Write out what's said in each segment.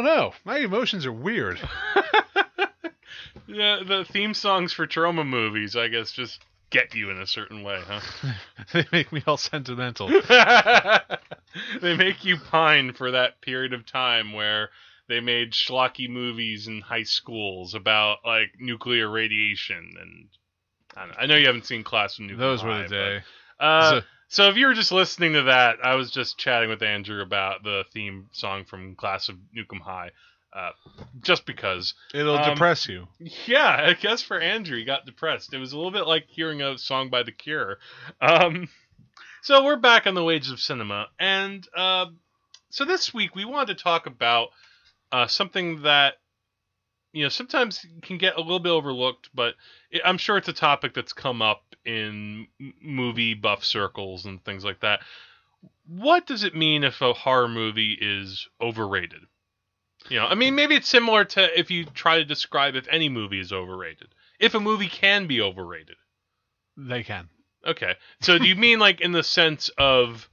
I don't know. My emotions are weird. yeah, the theme songs for Troma movies, I guess, just get you in a certain way, huh? they make me all sentimental. they make you pine for that period of time where they made schlocky movies in high schools about like nuclear radiation and I, know, I know you haven't seen Class of Nuke. Those were the day. But, uh, so, so if you were just listening to that, I was just chatting with Andrew about the theme song from Class of Nuke 'Em High. Uh, just because it'll um, depress you. Yeah, I guess for Andrew, he got depressed. It was a little bit like hearing a song by The Cure. Um, so we're back on the wages of cinema, and uh, so this week we wanted to talk about uh, something that you know sometimes can get a little bit overlooked, but it, I'm sure it's a topic that's come up in movie buff circles and things like that. What does it mean if a horror movie is overrated? You know, I mean, maybe it's similar to if you try to describe if any movie is overrated. If a movie can be overrated, they can. Okay, so do you mean like in the sense of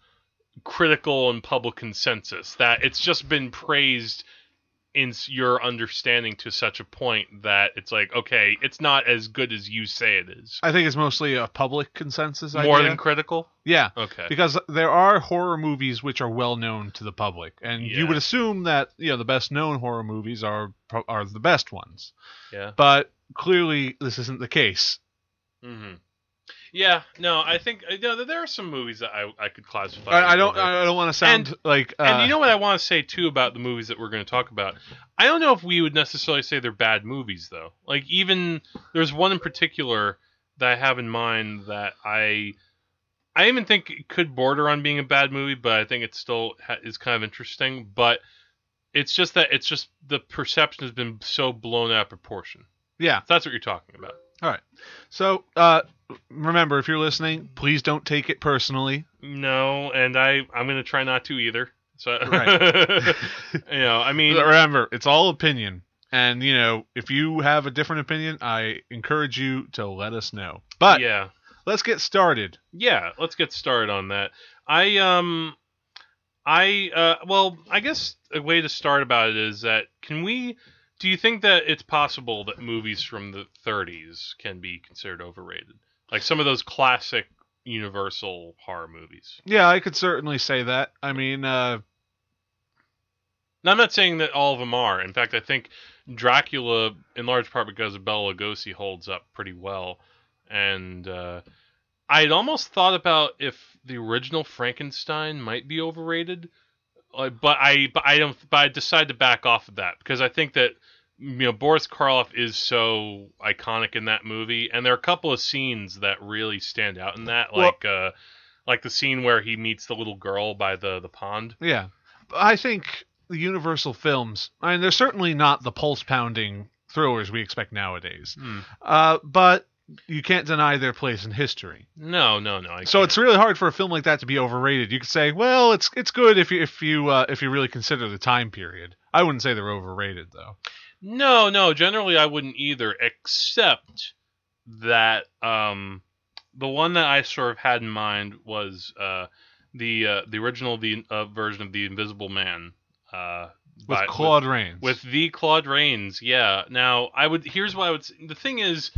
critical and public consensus that it's just been praised in your understanding to such a point that it's like, okay, it's not as good as you say it is. I think it's mostly a public consensus. More idea. than critical. Yeah. Okay. Because there are horror movies which are well known to the public, and Yeah. you would assume that you know the best known horror movies are are the best ones. Yeah. But clearly, this isn't the case. hmm Yeah. No, I think you know, there are some movies that I I could classify. I, I don't. I don't want to sound like. Uh, and you know what I want to say too about the movies that we're going to talk about. I don't know if we would necessarily say they're bad movies though. Like even there's one in particular that I have in mind that I I even think it could border on being a bad movie, but I think it still ha- is kind of interesting. But it's just that it's just the perception has been so blown out of proportion. yeah. That's what you're talking about. All right. So uh, remember, if you're listening, please don't take it personally. No, and I I'm going to try not to either. So Right. you know, I mean, remember, it's all opinion. And you know, if you have a different opinion, I encourage you to let us know. But yeah. let's get started. yeah let's get started on that i um i uh well i guess a way to start about it is that can we do you think that it's possible that movies from the 30s can be considered overrated? Like some of those classic universal horror movies. Yeah, I could certainly say that. I mean, uh, now i'm not saying that all of them are. In fact i think dracula in large part because of bela lugosi holds up pretty well. And uh i'd almost thought about if the original frankenstein might be overrated but i but i don't but i decided to back off of that because i think that you know boris karloff is so iconic in that movie and there are a couple of scenes that really stand out in that Well- like uh like the scene where he meets the little girl by the the pond yeah, I think the Universal films. I mean, they're certainly not the pulse pounding thrillers we expect nowadays. Hmm. Uh, but you can't deny their place in history. no no no I So can't. it's really hard for a film like that to be overrated. You could say, well, it's it's good if you if you uh, if you really consider the time period. I wouldn't say they're overrated though. No, no. Generally, I wouldn't either, except that um, the one that I sort of had in mind was uh, the uh, the original the uh, version of the Invisible Man uh, With by- Claude Rains. with, with the Claude Rains. Yeah. Now, I would. Here's what I would. The thing is,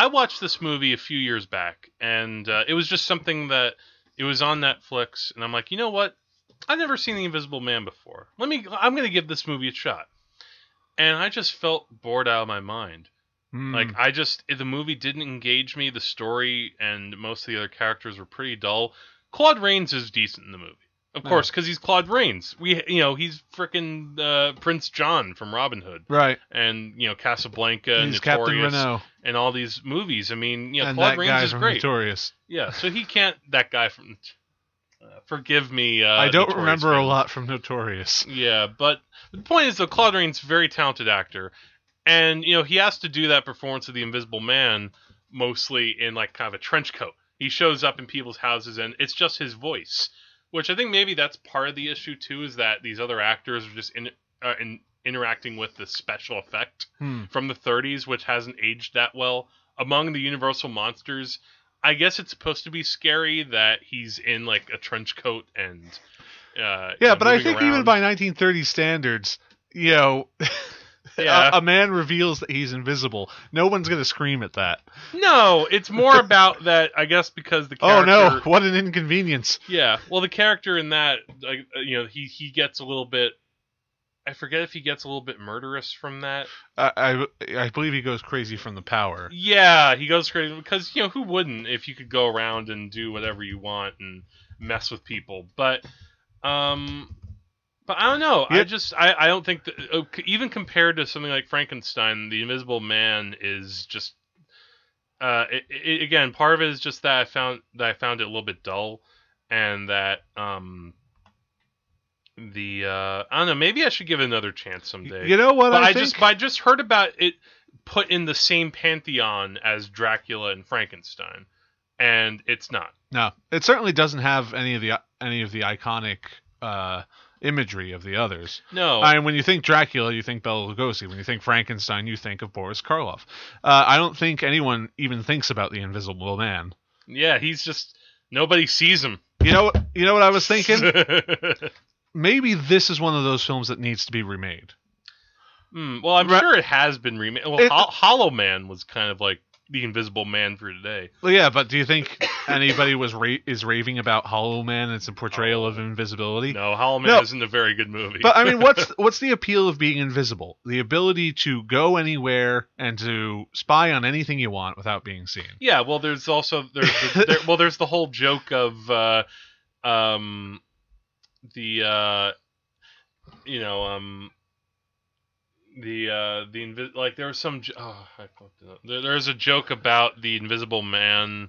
I watched this movie a few years back, and uh, it was just something that it was on Netflix, and I'm like, you know what? I've never seen the Invisible Man before. Let me. I'm gonna give this movie a shot. And I just felt bored out of my mind. Hmm. Like I just the movie didn't engage me. The story and most of the other characters were pretty dull. Claude Rains is decent in the movie, of Yeah. course, because he's Claude Rains. We you know he's freaking uh, Prince John from Robin Hood, right. and you know Casablanca, He's Notorious, and all these movies. I mean, you know and Claude Rains is great. Notorious. Yeah, so he can't. That guy from. Uh, forgive me. Uh, I don't Notorious remember a lot from Notorious. Yeah, but the point is, though, Claude Rains very talented actor, and you know he has to do that performance of the Invisible Man mostly in like kind of a trench coat. He shows up in people's houses, and it's just his voice, which I think maybe that's part of the issue too, is that these other actors are just in, uh, in interacting with the special effect Hmm. from the 30s, which hasn't aged that well. Among the Universal monsters, I guess it's supposed to be scary that he's in like a trench coat and. Uh, you Yeah, know, but I think even by 1930 standards, you know, Yeah. a, a man reveals that he's invisible. No one's gonna scream at that. No, it's more about that. I guess because the Oh no! What an inconvenience. Yeah, well, the character in that, like, uh, you know, he he gets a little bit. I forget if he gets a little bit murderous from that. I, I I believe he goes crazy from the power. Yeah, he goes crazy because you know who wouldn't if you could go around and do whatever you want and mess with people. But, um, but I don't know. I just I I don't think that uh, even compared to something like Frankenstein, the Invisible Man is just. Uh, it, it, again, part of it is just that I found that I found it a little bit dull, and that um. The uh, I don't know. Maybe I should give it another chance someday. You know what But I, I, think? just I just heard about it put in the same pantheon as Dracula and Frankenstein, and it's not. no, it certainly doesn't have any of the any of the iconic uh, imagery of the others. No, I mean, when you think Dracula, you think Bela Lugosi. When you think Frankenstein, you think of Boris Karloff. Uh, I don't think anyone even thinks about the Invisible Man. yeah, he's just nobody sees him. You know, you know what I was thinking? Maybe this is one of those films that needs to be remade. Hmm, well, I'm Ra- sure it has been remade. Well, It- Hol- Hollow Man was kind of like the Invisible Man for today. Well, yeah, but do you think anybody was ra- is raving about Hollow Man and its portrayal of invisibility? No, Hollow Man No. isn't a very good movie. But I mean, what's what's the appeal of being invisible? The ability to go anywhere and to spy on anything you want without being seen. Yeah, well, there's also there's the, there, well, there's the whole joke of uh, um, the uh, you know um, the uh, the invi- like there was some jo- oh I fucked it up. There, there's a joke about the Invisible Man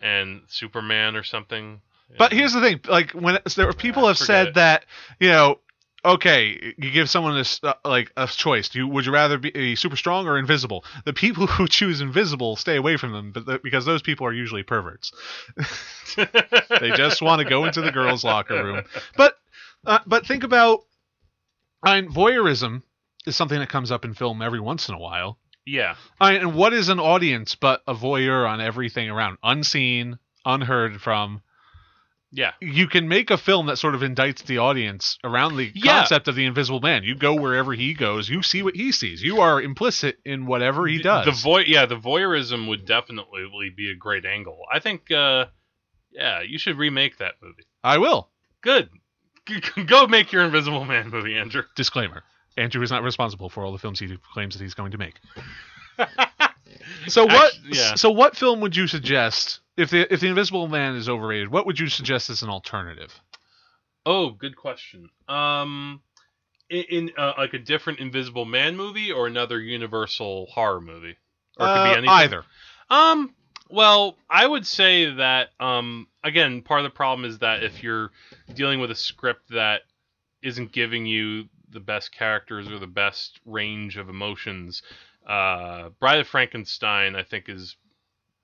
and Superman or something. But here's the thing: like when there were people have forget said it. that you know, okay, you give someone this uh, like a choice. Do you, would you rather be super strong or invisible? The people who choose invisible stay away from them, but because those people are usually perverts. They just want to go into the girls' locker room. But uh, but think about, I mean, voyeurism is something that comes up in film every once in a while. yeah, I and what is an audience but a voyeur on everything around, unseen, unheard from? yeah. You can make a film that sort of indicts the audience around the Yeah. concept of the Invisible Man. You go wherever he goes, you see what he sees. You are implicit in whatever he does. The voy yeah, the voyeurism would definitely be a great angle. I think uh, yeah, you should remake that movie. I will. Good. Go make your Invisible Man movie, Andrew. Disclaimer: Andrew is not responsible for all the films he claims that he's going to make. So what? Actu- yeah. So what film would you suggest if the if the Invisible Man is overrated? What would you suggest as an alternative? Oh, good question. Um, in, in uh, like a different Invisible Man movie or another Universal horror movie, or it could Uh, be anything. either. Um, well, I would say that um, again, part of the problem is that if you're dealing with a script that isn't giving you the best characters or the best range of emotions, uh, Bride of Frankenstein, I think, is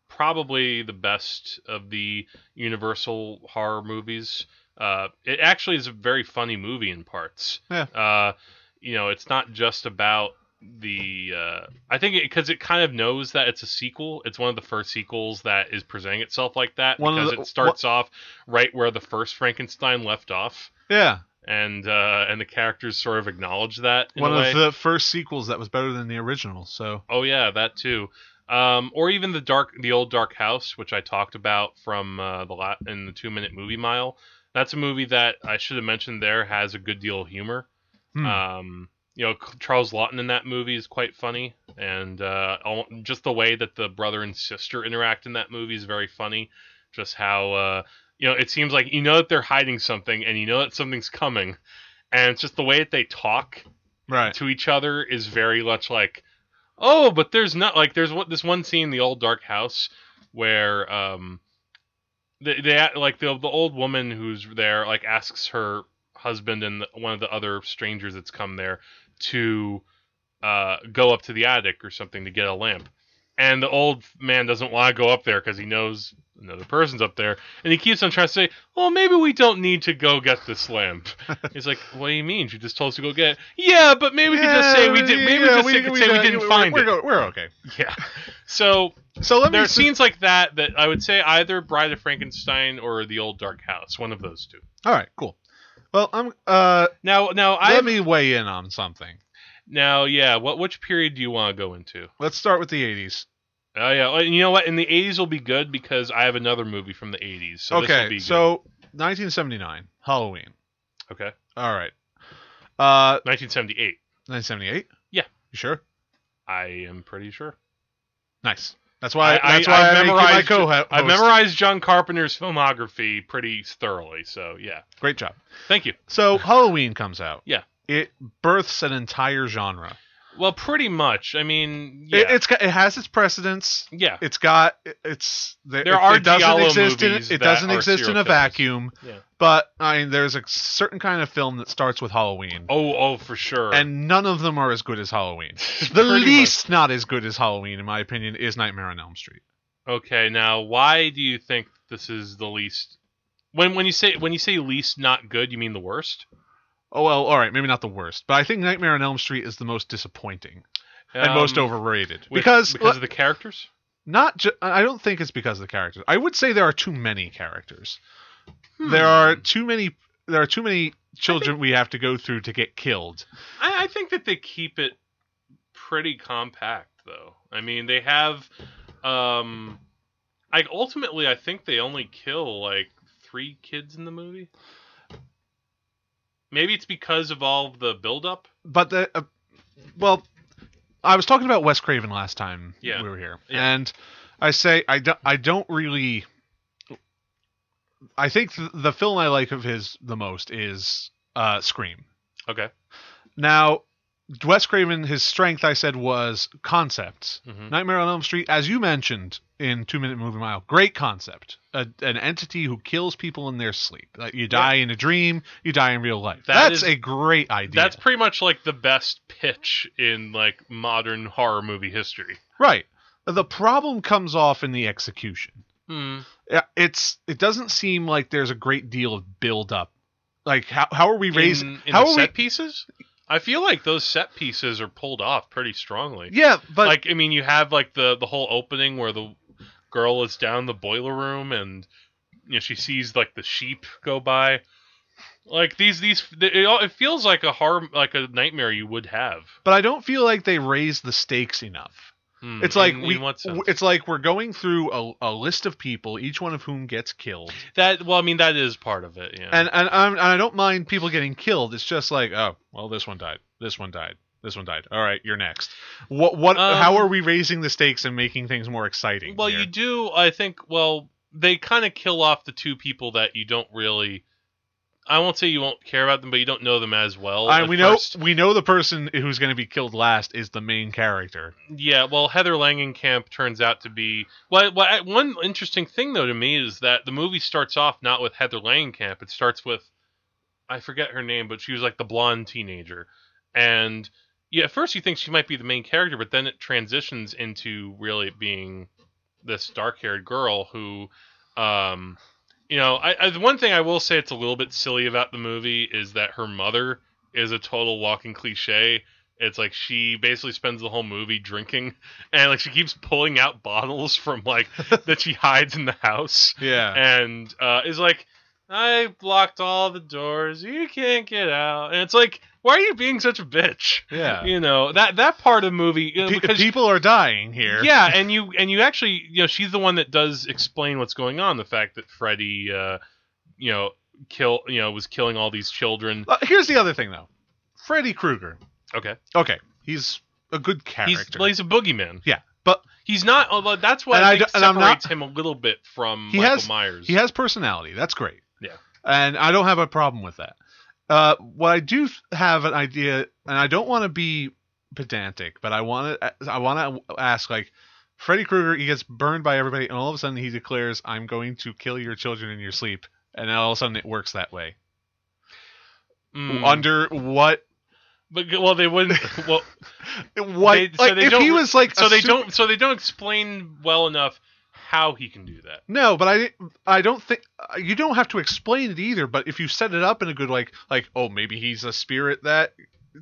probably the best of the Universal horror movies. Uh, it actually is a very funny movie in parts. Yeah. Uh, you know, it's not just about the. Uh, I think because it, kind of knows that it's a sequel. It's one of the first sequels that is presenting itself like that One because the- it starts off right where the first Frankenstein left off, Yeah, and uh, and the characters sort of acknowledge that. In one of way. the first sequels that was better than the original. So Oh yeah, that too. Um, or even the dark, the old Dark House, which I talked about from uh, the la- in the two minute movie mile. That's a movie that I should have mentioned. There has a good deal of humor. hmm. Um, you know, Charles Laughton in that movie is quite funny, and uh, just the way that the brother and sister interact in that movie is very funny. Just how uh, you know, it seems like you know that they're hiding something, and you know that something's coming, and it's just the way that they talk right. to each other is very much like, oh, but there's not like there's what this one scene in the old dark house where um they, they like the the old woman who's there like asks her husband and the, one of the other strangers that's come there to uh go up to the attic or something to get a lamp. And the old man doesn't want to go up there because he knows another person's up there, and he keeps on trying to say, "Well, maybe we don't need to go get this lamp." He's like, "What do you mean? You just told us to go get it." Yeah, but maybe we could just say we did. Maybe we Yeah, just say, could say we uh, didn't we're- find we're, it. we're okay. Yeah. So So let me. there are scenes like that that I would say either Bride of Frankenstein or The Old Dark House, one of those two. All right, cool. Well, I'm. Uh, Now, now I let me weigh in on something. Now, yeah. What which period do you want to go into? Let's start with the '80s. Oh yeah, well, you know what? In the '80s will be good because I have another movie from the '80s. So this will okay, so 1979, Halloween. okay, All right. Uh, 1978. 1978. Yeah. You sure? I am pretty sure. Nice. That's why. I- that's I- why I, my memorized- co-host. I've memorized John Carpenter's filmography pretty thoroughly. So yeah, Great job. thank you. So Halloween comes out. Yeah. It births an entire genre. Well, pretty much. I mean, It, yeah, it's got, it has its precedents. yeah. It's got it's there, There it, are it doesn't Giallo exist in it doesn't exist in a vacuum. Yeah. But I mean, there's a certain kind of film that starts with Halloween, Oh, oh, for sure. and none of them are as good as Halloween. The Pretty much. least not as good as Halloween, in my opinion, is Nightmare on Elm Street. Okay, now why do you think this is the least? When when you say when you say least not good, you mean the worst? Oh well, all right, maybe not the worst, but I think Nightmare on Elm Street is the most disappointing and most Um, overrated with- because because of the characters. not. Ju- I don't think it's because of the characters. I would say there are too many characters. Hmm. There are too many. There are too many children we have to go through to get killed. I, I think that they keep it pretty compact, though. I mean, they have, um, like ultimately, I think they only kill like three kids in the movie. Maybe it's because of all of the buildup. But the uh, well, I was talking about Wes Craven last time Yeah. we were here, Yeah. and I say I don't. I don't really. I think th- the film I like of his the most is uh, Scream. Okay. Now, Wes Craven, his strength, I said, was concepts. hmm Nightmare on Elm Street, as you mentioned in Two Minute Movie Mile, great concept. A, an entity who kills people in their sleep. Like you die in a dream, you die in real life. That That's is- a great idea. That's pretty much like the best pitch in like modern horror movie history. right. The problem comes off in the execution. Yeah, It's it doesn't seem like there's a great deal of build up. Like how how are we raising? in, in how the are set we? pieces? I feel like those set pieces are pulled off pretty strongly. Yeah, but like I mean, you have like the the whole opening where the girl is down the boiler room and you know she sees like the sheep go by. Like these these it, it feels like a horror like a nightmare you would have. but I don't feel like they raise the stakes enough. Hmm, It's like in, we in it's like we're going through a, a list of people, each one of whom gets killed. that well, I mean that is part of it. Yeah. And and, I'm, and I don't mind people getting killed. It's just like, oh, well, this one died. This one died. This one died. All right, you're next. What what? Um, how are we raising the stakes and making things more exciting? Well, here? you do. I think. Well, they kind of kill off the two people that you don't really. I won't say you won't care about them, but you don't know them as well. I, we know first. we know the person who's going to be killed last is the main character. Yeah. Well, Heather Langenkamp turns out to be. Well, well, one interesting thing though to me is that the movie starts off not with Heather Langenkamp. It starts with, I forget her name, but she was like the blonde teenager, and yeah, at first you think she might be the main character, but then it transitions into really being this dark-haired girl who, um, you know, I, I the one thing I will say it's a little bit silly about the movie is that her mother is a total walking cliche. It's like she basically spends the whole movie drinking, and like she keeps pulling out bottles from like that she hides in the house, Yeah. and uh, is like, "I blocked all the doors. You can't get out." And it's like, why are you being such a bitch? Yeah. You know that that part of the movie you know, Pe- because people are dying here. yeah, and you and you actually you know she's the one that does explain what's going on. The fact that Freddy, uh, you know, kill you know was killing all these children. Uh, here's the other thing, though. Freddy Krueger. Okay, Okay, he's a good character. he's well, he's a boogeyman. yeah, but He's not. Although that's what And I I think I'm not- separates him a little bit from Michael has- Myers. he has personality. That's great. And I don't have a problem with that. Uh, what I do have an idea, and I don't want to be pedantic, but I want to I want to ask like. Freddy Krueger, he gets burned by everybody, and all of a sudden he declares, "I'm going to kill your children in your sleep," and all of a sudden it works that way. Mm, Under what? but well, they wouldn't. Well, What? They- so like, if he was like, so they super- don't. So they don't explain well enough how he can do that. No, but I I don't think you don't have to explain it either. But if you set it up in a good like like oh maybe he's a spirit that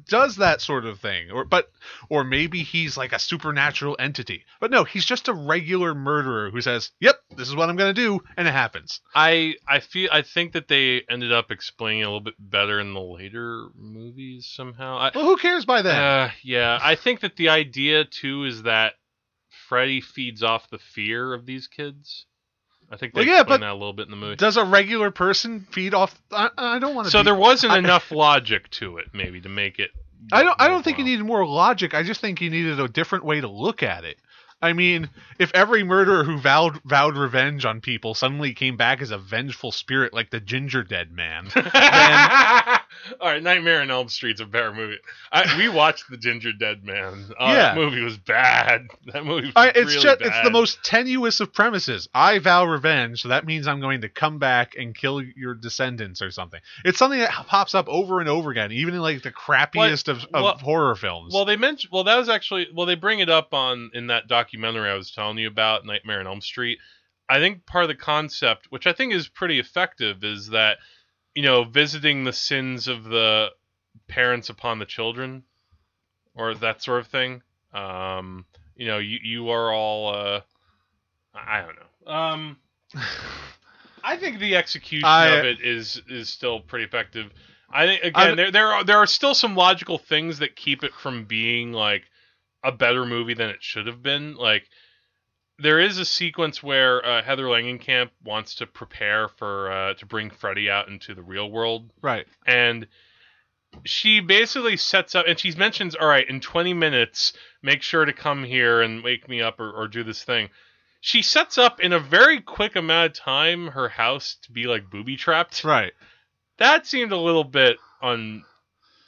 does that sort of thing, or but or maybe he's like a supernatural entity. But no, he's just a regular murderer who says, "Yep, this is what I'm gonna do," and it happens. I I feel I think that they ended up explaining it a little bit better in the later movies somehow. I, Well, who cares by then? Uh, yeah, I think that the idea too is that Freddy feeds off the fear of these kids. I think they Well, yeah, explain that a little bit in the movie. Does a regular person feed off? I, I don't want to. So be, there wasn't I- enough logic to it, maybe, to make it. I don't. I don't think you needed more logic. I just think you needed a different way to look at it. I mean, if every murderer who vowed vowed revenge on people suddenly came back as a vengeful spirit like the Gingerdead Man, All right, Nightmare on Elm Street's a better movie. I, we watched The Gingerdead Man. Oh, Yeah. that movie was bad. That movie was I, it's really just bad. it's the most tenuous of premises. I vow revenge, so that means I'm going to come back and kill your descendants or something. It's something that pops up over and over again, even in like the crappiest of, of well- horror films. Well, they mentioned. Well, that was actually. Well, they bring it up on in that documentary I was telling you about, Nightmare on Elm Street. I think part of the concept, which I think is pretty effective, is that you know visiting the sins of the parents upon the children, or that sort of thing. Um, you know, you you are all. Uh, I don't know. Um, I think the execution I- of it is is still pretty effective. I think again I'm- there there are there are still some logical things that keep it from being like a better movie than it should have been. Like there is a sequence where uh, Heather Langenkamp wants to prepare for uh, to bring Freddy out into the real world, right. and she basically sets up and she mentions, "All right, in 20 minutes, make sure to come here and wake me up or, or do this thing." She sets up in a very quick amount of time her house to be like booby trapped. Right. That seemed a little bit un.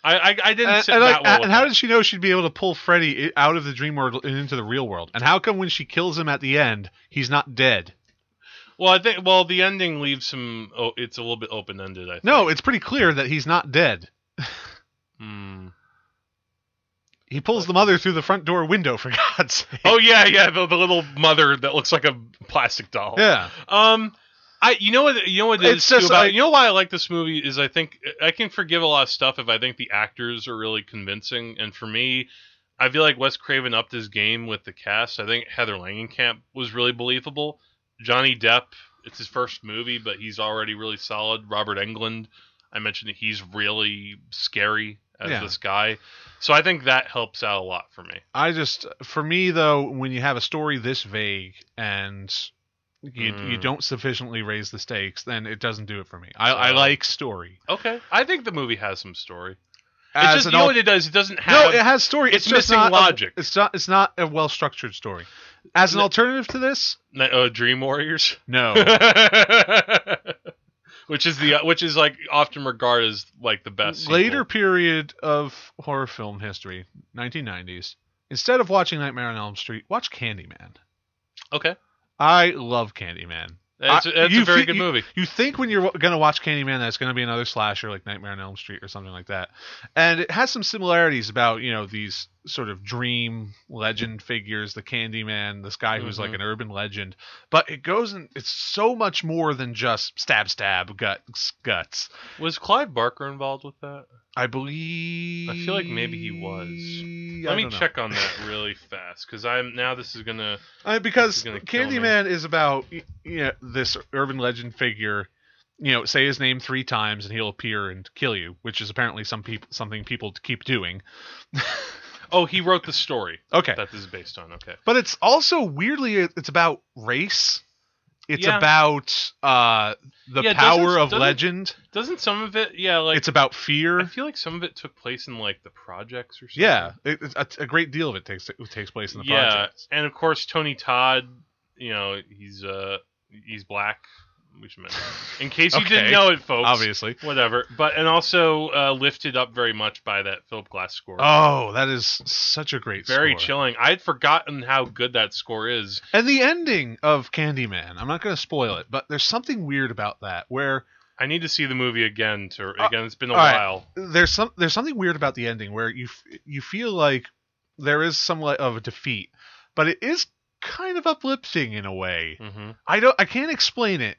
I I, I didn't And, sit and, that like, well. and how that. did she know she'd be able to pull Freddy out of the dream world and into the real world? And how come when she kills him at the end, he's not dead? Well, I think well the ending leaves some. Oh, it's a little bit open ended. I think. No, it's pretty clear that he's not dead. Hmm. He pulls the mother through the front door window, for God's sake. Oh yeah, yeah, the, the little mother that looks like a plastic doll. Yeah. Um, I you know what you know what it It's is just, about I- you know why I like this movie is I think I can forgive a lot of stuff if I think the actors are really convincing, and for me, I feel like Wes Craven upped his game with the cast. I think Heather Langenkamp was really believable. Johnny Depp, it's his first movie, but he's already really solid. Robert Englund, I mentioned that he's really scary as Yeah. this guy, so I think that helps out a lot for me. I just, for me though, when you have a story this vague and you, Mm. you don't sufficiently raise the stakes, then it doesn't do it for me. I, I like story. Okay, I think the movie has some story. It's As just you know what it does. It doesn't have. no, it has story. it's It's, missing not a- logic. it's not. It's not a well structured story. As an No. alternative to this, uh, Dream Warriors, no. which is the which is like often regarded as like the best. sequel. Later period of horror film history, 1990s. Instead of watching Nightmare on Elm Street, watch Candyman. okay, I love Candyman. that's, I- that's a very fe- good movie. You think when you're going to watch Candyman that it's going to be another slasher like Nightmare on Elm Street or something like that. And it has some similarities about, you know, these sort of dream legend figures, the Candyman, this guy who's like Mhm. an urban legend. But it goes and it's so much more than just stab stab guts guts. Was Clive Barker involved with that? I believe I feel like maybe he was. Let me check on that really fast because I'm now. This is gonna. Uh, because is gonna. Candyman is about you know, this urban legend figure. You know, say his name three times and he'll appear and kill you, which is apparently some people something people keep doing. Oh, he wrote the story Okay, that this is based on. Okay. but it's also weirdly it's about race. It's Yeah. about uh, the Yeah, power of doesn't- legend. Doesn't some of it? Yeah, like it's about fear. I feel like some of it took place in like the projects or something. Yeah, it, it's a, a great deal of it takes it takes place in the projects. yeah, project. and of course Tony Todd. You know, he's uh he's black. We should mention. In case you Okay. didn't know it, folks. Obviously. Whatever. But and also uh, lifted up very much by that Philip Glass score. Oh, that is such a great very score. chilling. I had forgotten how good that score is. And the ending of Candyman, I'm not going to spoil it, but there's something weird about that where I need to see the movie again. To Uh, again, it's been a all right. while. there's some there's something weird about the ending where you f- you feel like there is somewhat of a defeat, but it is kind of uplifting in a way. hmm I don't I can't explain it.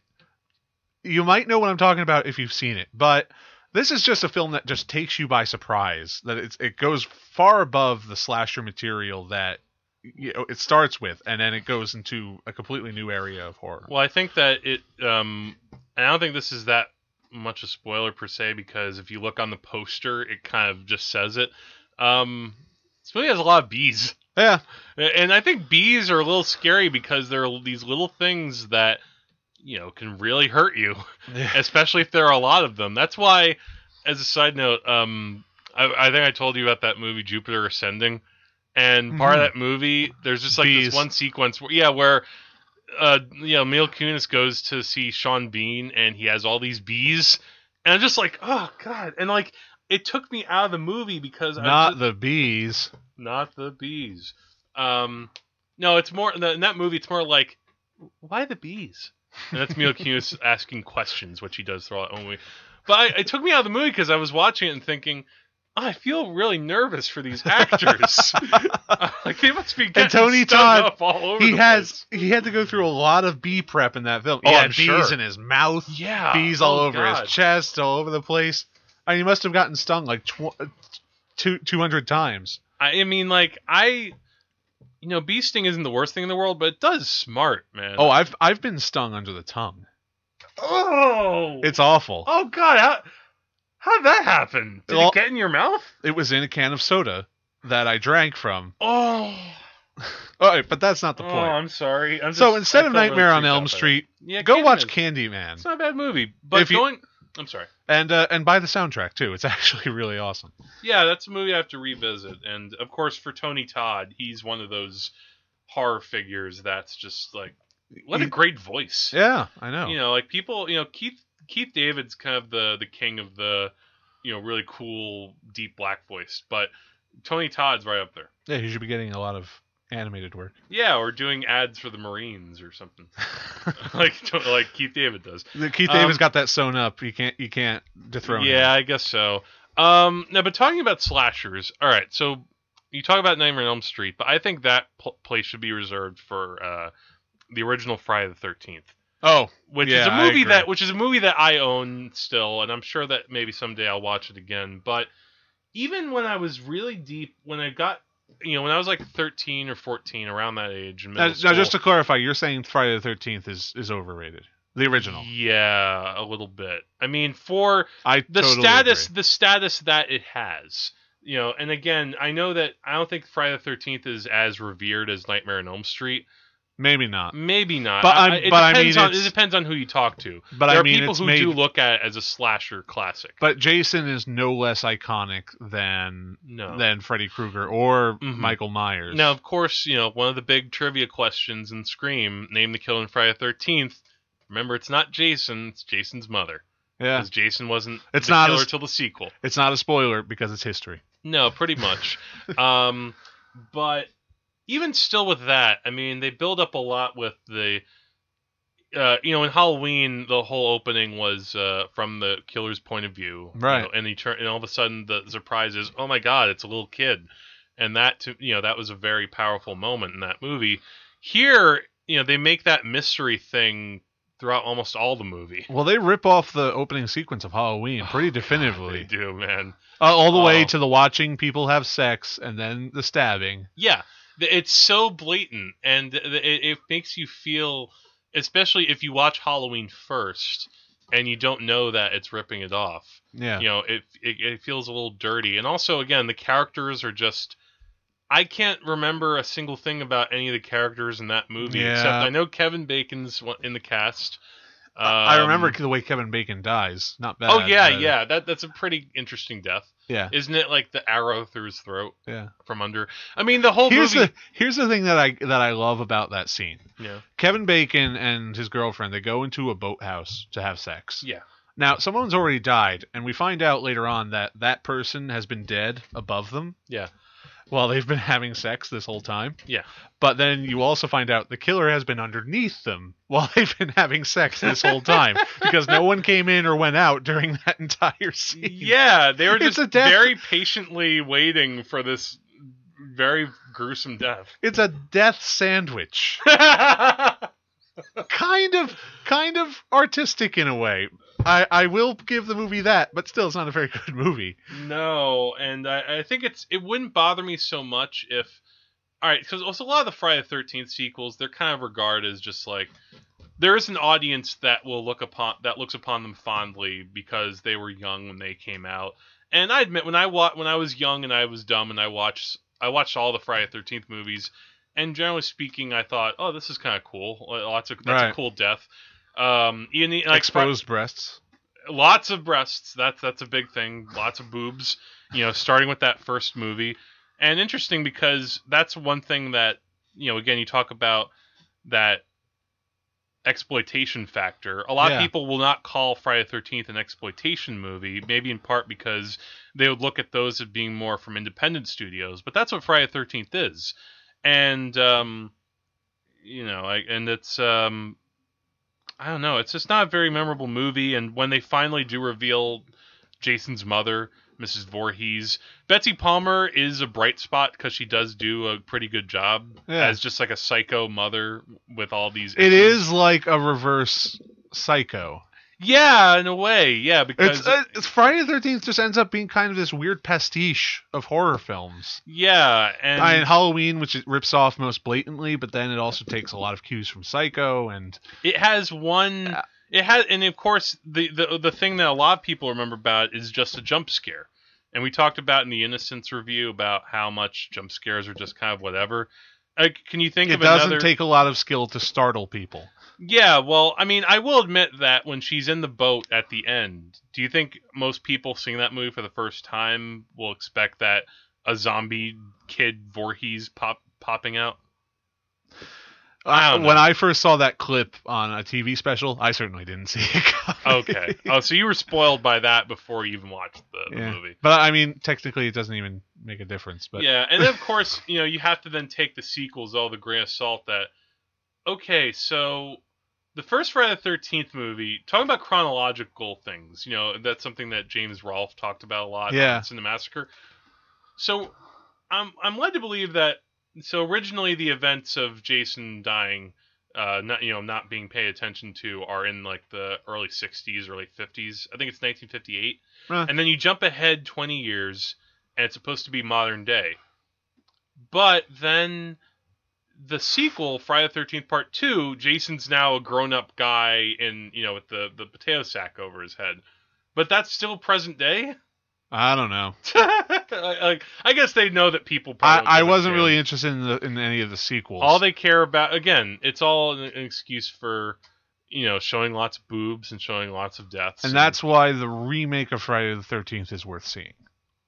You might know what I'm talking about if you've seen it, but This is just a film that just takes you by surprise. That it's, it goes far above the slasher material that you know, it starts with, and then it goes into a completely new area of horror. Well, I think that it. Um, and I don't think this is that much a spoiler per se because if you look on the poster, it kind of just says it. Um, this movie has a lot of bees, Yeah, and I think bees are a little scary because they're these little things that you know can really hurt you, especially if there are a lot of them. That's why, as a side note, um, I, I think I told you about that movie Jupiter Ascending, and part of Mhm. that movie, there's just like Bees. this one sequence where yeah, where uh, you know, Mila Kunis goes to see Sean Bean, and he has all these bees, and I'm just like, oh god, and like it took me out of the movie because I not just- the bees. not the bees. Um, no, it's more in that movie. It's more like, why the bees? And that's Mila Kunis asking questions, which she does throughout the movie. But I, it took me out of the movie because I was watching it and thinking, oh, I feel really nervous for these actors. like they must be getting Tony stung Todd, up all over. he the has place. he had to go through a lot of bee prep in that film. Oh, he Oh, had I'm bees sure. in his mouth, yeah bees oh, all oh, over God. his chest, all over the place. I mean, he must have gotten stung like tw- uh, two two hundred times. I mean, like I, you know, bee sting isn't the worst thing in the world, but it does smart, man. Oh, I've I've been stung under the tongue. oh, It's awful. oh God, how how did that happen? Did Well- it get in your mouth? It was in a can of soda that I drank from. Oh, All right, but that's not the oh, point. I'm sorry. I'm so just- instead of felt really Nightmare on freaked Elm by that. Street, yeah, go watch Candyman. Candyman It's not a bad movie, but If you- going. I'm sorry. and uh, and buy the soundtrack too. It's actually really awesome. Yeah, that's a movie I have to revisit, and of course for Tony Todd, he's one of those horror figures that's just like what a great voice. Yeah, I know. You know, like people, you know, Keith Keith David's kind of the the king of the, you know, really cool deep black voice, but Tony Todd's right up there. Yeah, he should be getting a lot of animated work. Yeah, or doing ads for the Marines or something, like like Keith David does. Keith Um, David's got that sewn up. You can't you can't dethrone him. Yeah, him. I guess so. Um, now, but talking about slashers, all right. So you talk about Nightmare on Elm Street, but I think that pl- place should be reserved for uh, the original Friday the Thirteenth, Oh, which is a movie that which is a movie that I own still, and I'm sure that maybe someday I'll watch it again. But even when I was really deep, when I got you know, when I was like 13 or 14, around that age, now, middle now just to clarify, you're saying Friday the Thirteenth is is overrated. The original. yeah, a little bit. I mean, for I the totally status agree. the status that it has you know and again i know that i don't think friday the 13th is as revered as nightmare on elm street Maybe not. maybe not But I- it but I mean, on, it depends on who you talk to But there I are mean, people who made. do look at it as a slasher classic but Jason is no less iconic than no than Freddy Krueger or Mhm. Michael Myers. now of course you know one of the big trivia questions in scream name the killer in friday the 13th remember it's not jason it's jason's mother yeah, because jason wasn't It's not killer till the sequel it's not a spoiler because it's history. No, pretty much. um, but even still with that, I mean, they build up a lot with the. Uh, you know, in Halloween, the whole opening was uh, from the killer's point of view, you Right. know, and he turn, and all of a sudden, the surprise is, oh my god, it's a little kid, and that, to, you know, that was a very powerful moment in that movie. Here, you know, they make that mystery thing throughout almost all the movie. Well, they rip off the opening sequence of Halloween pretty Oh, They definitively, do, man. uh, all the way Oh. to the watching people have sex and then the stabbing. Yeah, it's so blatant, and it, it makes you feel, especially if you watch Halloween first and you don't know that it's ripping it off. Yeah, You know, it, it it feels a little dirty, and also again, the characters are just. I can't remember a single thing about any of the characters in that movie, Yeah. except I know Kevin Bacon's in the cast. I remember Um, the way Kevin Bacon dies. Not bad. Oh yeah, but- yeah. That that's a pretty interesting death, yeah, isn't it? Like the arrow through his throat yeah. from under. I mean, the whole Here's movie. the here's the thing that I that I love about that scene. yeah, Kevin Bacon and his girlfriend they go into a boathouse to have sex. yeah. Now someone's already died, and we find out later on that that person has been dead above them. Yeah. While they've been having sex this whole time. Yeah. But then you also find out the killer has been underneath them while they've been having sex this whole time because no one came in or went out during that entire scene. Yeah, they were It's just death- very patiently waiting for this very gruesome death. It's a death sandwich. kind of kind of artistic in a way. I I will give the movie that, but still, it's not a very good movie. No, and I, I think it's it wouldn't bother me so much if all right, because also a lot of the Friday the Thirteenth sequels, they're kind of regarded as just like there is an audience that will look upon that looks upon them fondly because they were young when they came out. And I admit when I wa- when I was young and I was dumb and I watched I watched all the Friday the Thirteenth movies, and generally speaking, I thought, oh, this is kind of cool. Lots of that's Right. a cool death. Um, even the, like, Exposed breasts. lots of breasts. That's that's a big thing. Lots of boobs. You know, starting with that first movie, and interesting because that's one thing that you know. Again, you talk about that exploitation factor. A lot Yeah. of people will not call Friday the Thirteenth an exploitation movie, maybe in part because they would look at those as being more from independent studios. But that's what Friday the Thirteenth is, and um, you know, I, and it's um, I don't know. It's just not a very memorable movie. And when they finally do reveal Jason's mother, Mrs. Voorhees, Betsy Palmer is a bright spot because she does do a pretty good job Yeah. as just like a psycho mother with all these. It issues. is like a reverse Psycho. Yeah, in a way. Yeah, because It's, uh, it's Friday the Thirteenth just ends up being kind of this weird pastiche of horror films. yeah, and I mean, Halloween, which it rips off most blatantly, but then it also takes a lot of cues from Psycho, and it has one. Uh, It has, and of course, the, the the thing that a lot of people remember about is just a jump scare. And we talked about in the Innocence review about how much jump scares are just kind of whatever. Like, can you think it of doesn't another? take a lot of skill to startle people. Yeah, well, I mean, I will admit that when she's in the boat at the end, do you think most people seeing that movie for the first time will expect that a zombie kid Voorhees pop popping out? I. When I first saw that clip on a TV special, I certainly didn't see it. coming. Okay. oh, so you were spoiled by that before you even watched the, the Yeah. movie. But I mean, technically, it doesn't even make a difference. But yeah, and then of course, you know, you have to then take the sequels all the grain of salt that okay, so the first Friday the Thirteenth movie, talking about chronological things, you know, that's something that James Rolfe talked about a lot Yeah. in the massacre. So I'm I'm led to believe that so originally the events of Jason dying uh, not you know not being paid attention to are in like the early 60s early 50s i think it's 1958 Huh. and then you jump ahead 20 years and it's supposed to be modern day but then the sequel friday the 13th part 2 jason's now a grown-up guy in you know with the the potato sack over his head but that's still present day I don't know. like i guess they know that people I, I wasn't damn. really interested in the in any of the sequels. all they care about again it's all an, an excuse for you know showing lots of boobs and showing lots of deaths and that's why the remake of Friday the Thirteenth is worth seeing.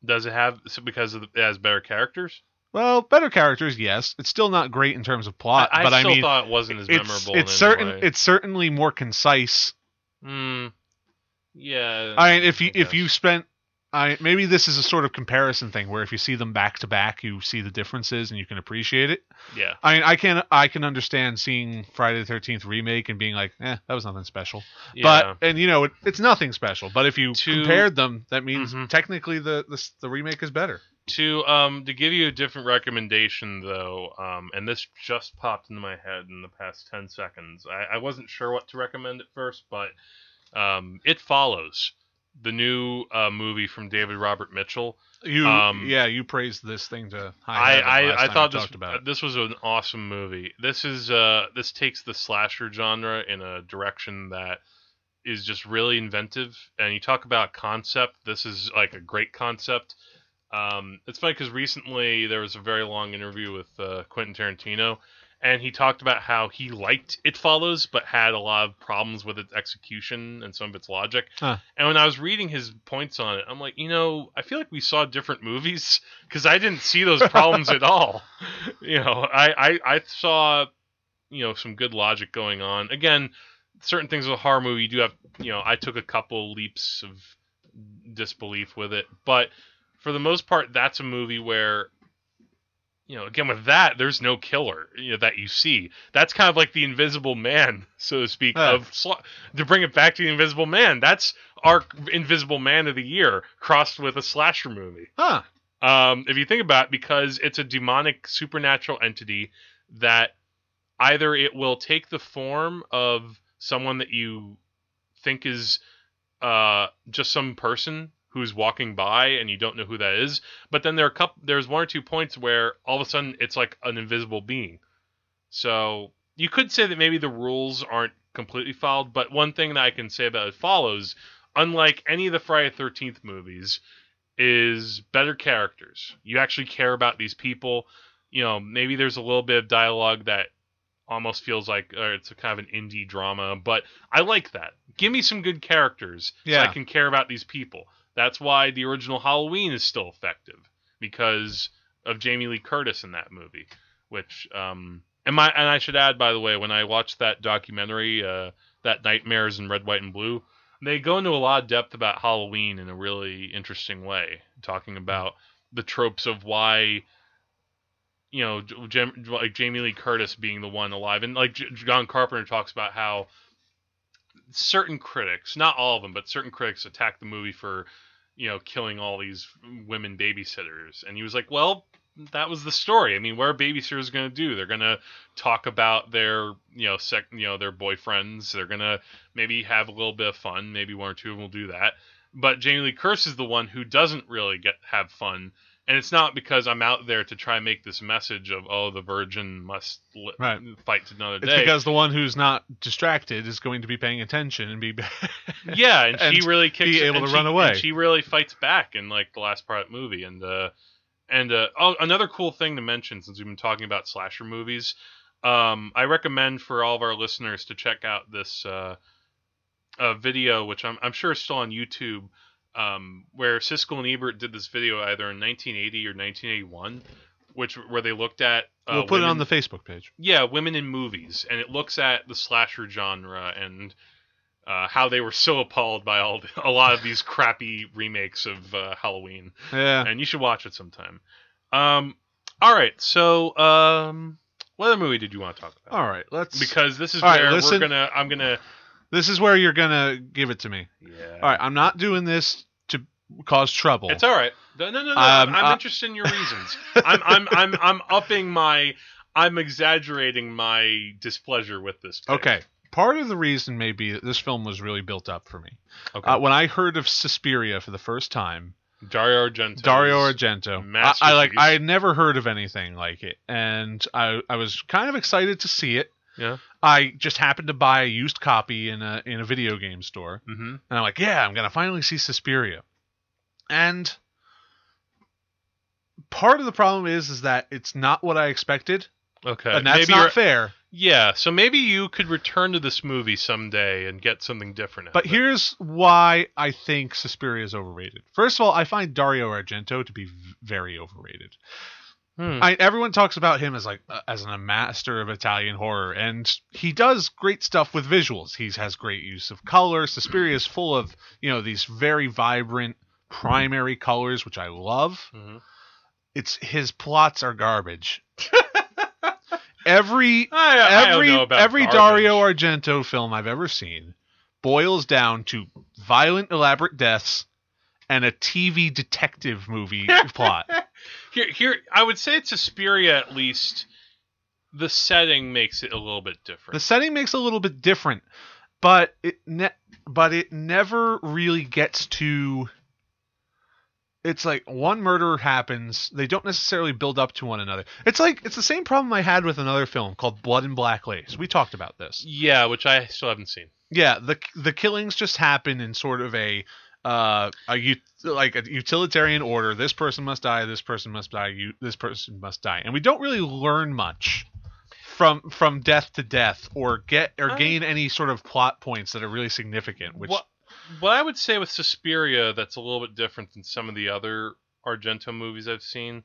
does it have because of, it has better characters Well, better characters, yes. It's still not great in terms of plot, i, I but I still mean, thought it wasn't as it's memorable it's in certain it's certainly more concise. Hmm. yeah I mean, if you if you spent, I maybe this is a sort of comparison thing where if you see them back to back, you see the differences and you can appreciate it. yeah I mean, I can I can understand seeing Friday the Thirteenth remake and being like, eh, that was nothing special. yeah But and you know, it, it's nothing special. But if you To- compared them, that means Mhm. technically the, the the remake is better. To um to give you a different recommendation though um and this just popped into my head in the past 10 seconds i, I wasn't sure what to recommend at first but um it follows the new uh, movie from david robert mitchell You Um, yeah, you praised this thing to high I I, I thought this talked about it. this was an awesome movie. This is uh this takes the slasher genre in a direction that is just really inventive. And you talk about concept. This is like a great concept. Um, it's funny because recently there was a very long interview with uh, Quentin Tarantino, and he talked about how he liked It Follows, but had a lot of problems with its execution and some of its logic. Huh. And when I was reading his points on it, I'm like, you know, I feel like we saw different movies because I didn't see those problems at all. You know, I, I I saw, you know, some good logic going on. Again, certain things with a horror movie, you do have, you know, I took a couple leaps of disbelief with it, but for the most part, that's a movie where. You know, again with that, there's no killer you know, that you see. That's kind of like the Invisible Man, so to speak. Huh. Of sl- to bring it back to the Invisible Man, that's our Invisible Man of the year crossed with a slasher movie. Huh. Um, if you think about it, because it's a demonic supernatural entity that either it will take the form of someone that you think is uh, just some person who's walking by and you don't know who that is. But then there are a couple, there's one or two points where all of a sudden it's like an invisible being. So you could say that maybe the rules aren't completely followed, but one thing that I can say about it follows, unlike any of the Friday Thirteenth movies, is better characters. You actually care about these people. You know, maybe there's a little bit of dialogue that almost feels like uh, it's a kind of an indie drama, but I like that. Give me some good characters so I can care about these people. That's why the original Halloween is still effective because of Jamie Lee Curtis in that movie. Which, um, and my and I should add, by the way, when I watched that documentary, uh, that Nightmares in Red, White, and Blue, they go into a lot of depth about Halloween in a really interesting way, talking about the tropes of why you know, J- Jam- like Jamie Lee Curtis being the one alive, and like John Carpenter talks about how certain critics, not all of them, but certain critics attack the movie for, you know, killing all these women babysitters, and he was like, well. That was the story. I mean, what are babysitters going to do? They're going to talk about their, you know, sec, you know, their boyfriends. They're going to maybe have a little bit of fun. Maybe one or two of them will do that. But Jamie Lee Curtis is the one who doesn't really get have fun and it's not because I'm out there to try and make this message of oh the virgin must li- Right. fight to another It's day. because the one who's not distracted is going to be paying attention and be. yeah, and, and she really kicks be able to she- run away. And she really fights back in like the last part of the movie, and uh, and uh, oh, another cool thing to mention since we've been talking about slasher movies, um, I recommend for all of our listeners to check out this uh, uh, video, which I'm I'm sure is still on YouTube. Um, where Siskel and Ebert did this video either in 1980 or 1981, which where they looked at uh, we'll put it on the Facebook page. yeah, women in movies, and it looks at the slasher genre and uh, how they were so appalled by all a lot of these crappy remakes of uh, Halloween. Yeah. And you should watch it sometime. Um, all right, so um, what other movie did you want to talk about? All right. Let's. Because this is All right, where we're gonna. I'm gonna. This is where you're gonna give it to me. Yeah. All right. I'm not doing this to cause trouble. It's all right. No, no, no. no. Um, I'm uh, interested in your reasons. I'm, I'm, I'm, I'm upping my. I'm exaggerating my displeasure with this. pick. Okay. Part of the reason may be that this film was really built up for me. Okay. Uh, when I heard of Suspiria for the first time, Dario Argento. Dario Argento, I, I like. I had never heard of anything like it, and I I was kind of excited to see it. Yeah. I just happened to buy a used copy in a in a video game store, Mm-hmm. and I'm like, yeah, I'm gonna finally see Suspiria. And part of the problem is is that it's not what I expected, Okay. and that's maybe not fair. Yeah. So maybe you could return to this movie someday and get something different. But here's why I think Suspiria is overrated. First of all, I find Dario Argento to be v- very overrated. Hmm. I, everyone talks about him as like uh, as a master of Italian horror, and he does great stuff with visuals. He has great use of color. Suspiria is full of you know these very vibrant primary colors, which I love. Mhm. It's his plots are garbage. every I, every every garbage. Dario Argento film I've ever seen boils down to violent, elaborate deaths and a TV detective movie plot. Here, here, I would say it's Suspiria. At least the setting makes it a little bit different. The setting makes it a little bit different, but it ne- but it never really gets to. It's like one murder happens. They don't necessarily build up to one another. It's like it's the same problem I had with another film called Blood and Black Lace. We talked about this. yeah, which I still haven't seen. Yeah, the the killings just happen in sort of a uh a like a utilitarian order. This person must die. This person must die. You this person must die, and we don't really learn much from from death to death, or get or I- gain any sort of plot points that are really significant. Which what what I would say with Suspiria that's a little bit different than some of the other Argento movies I've seen.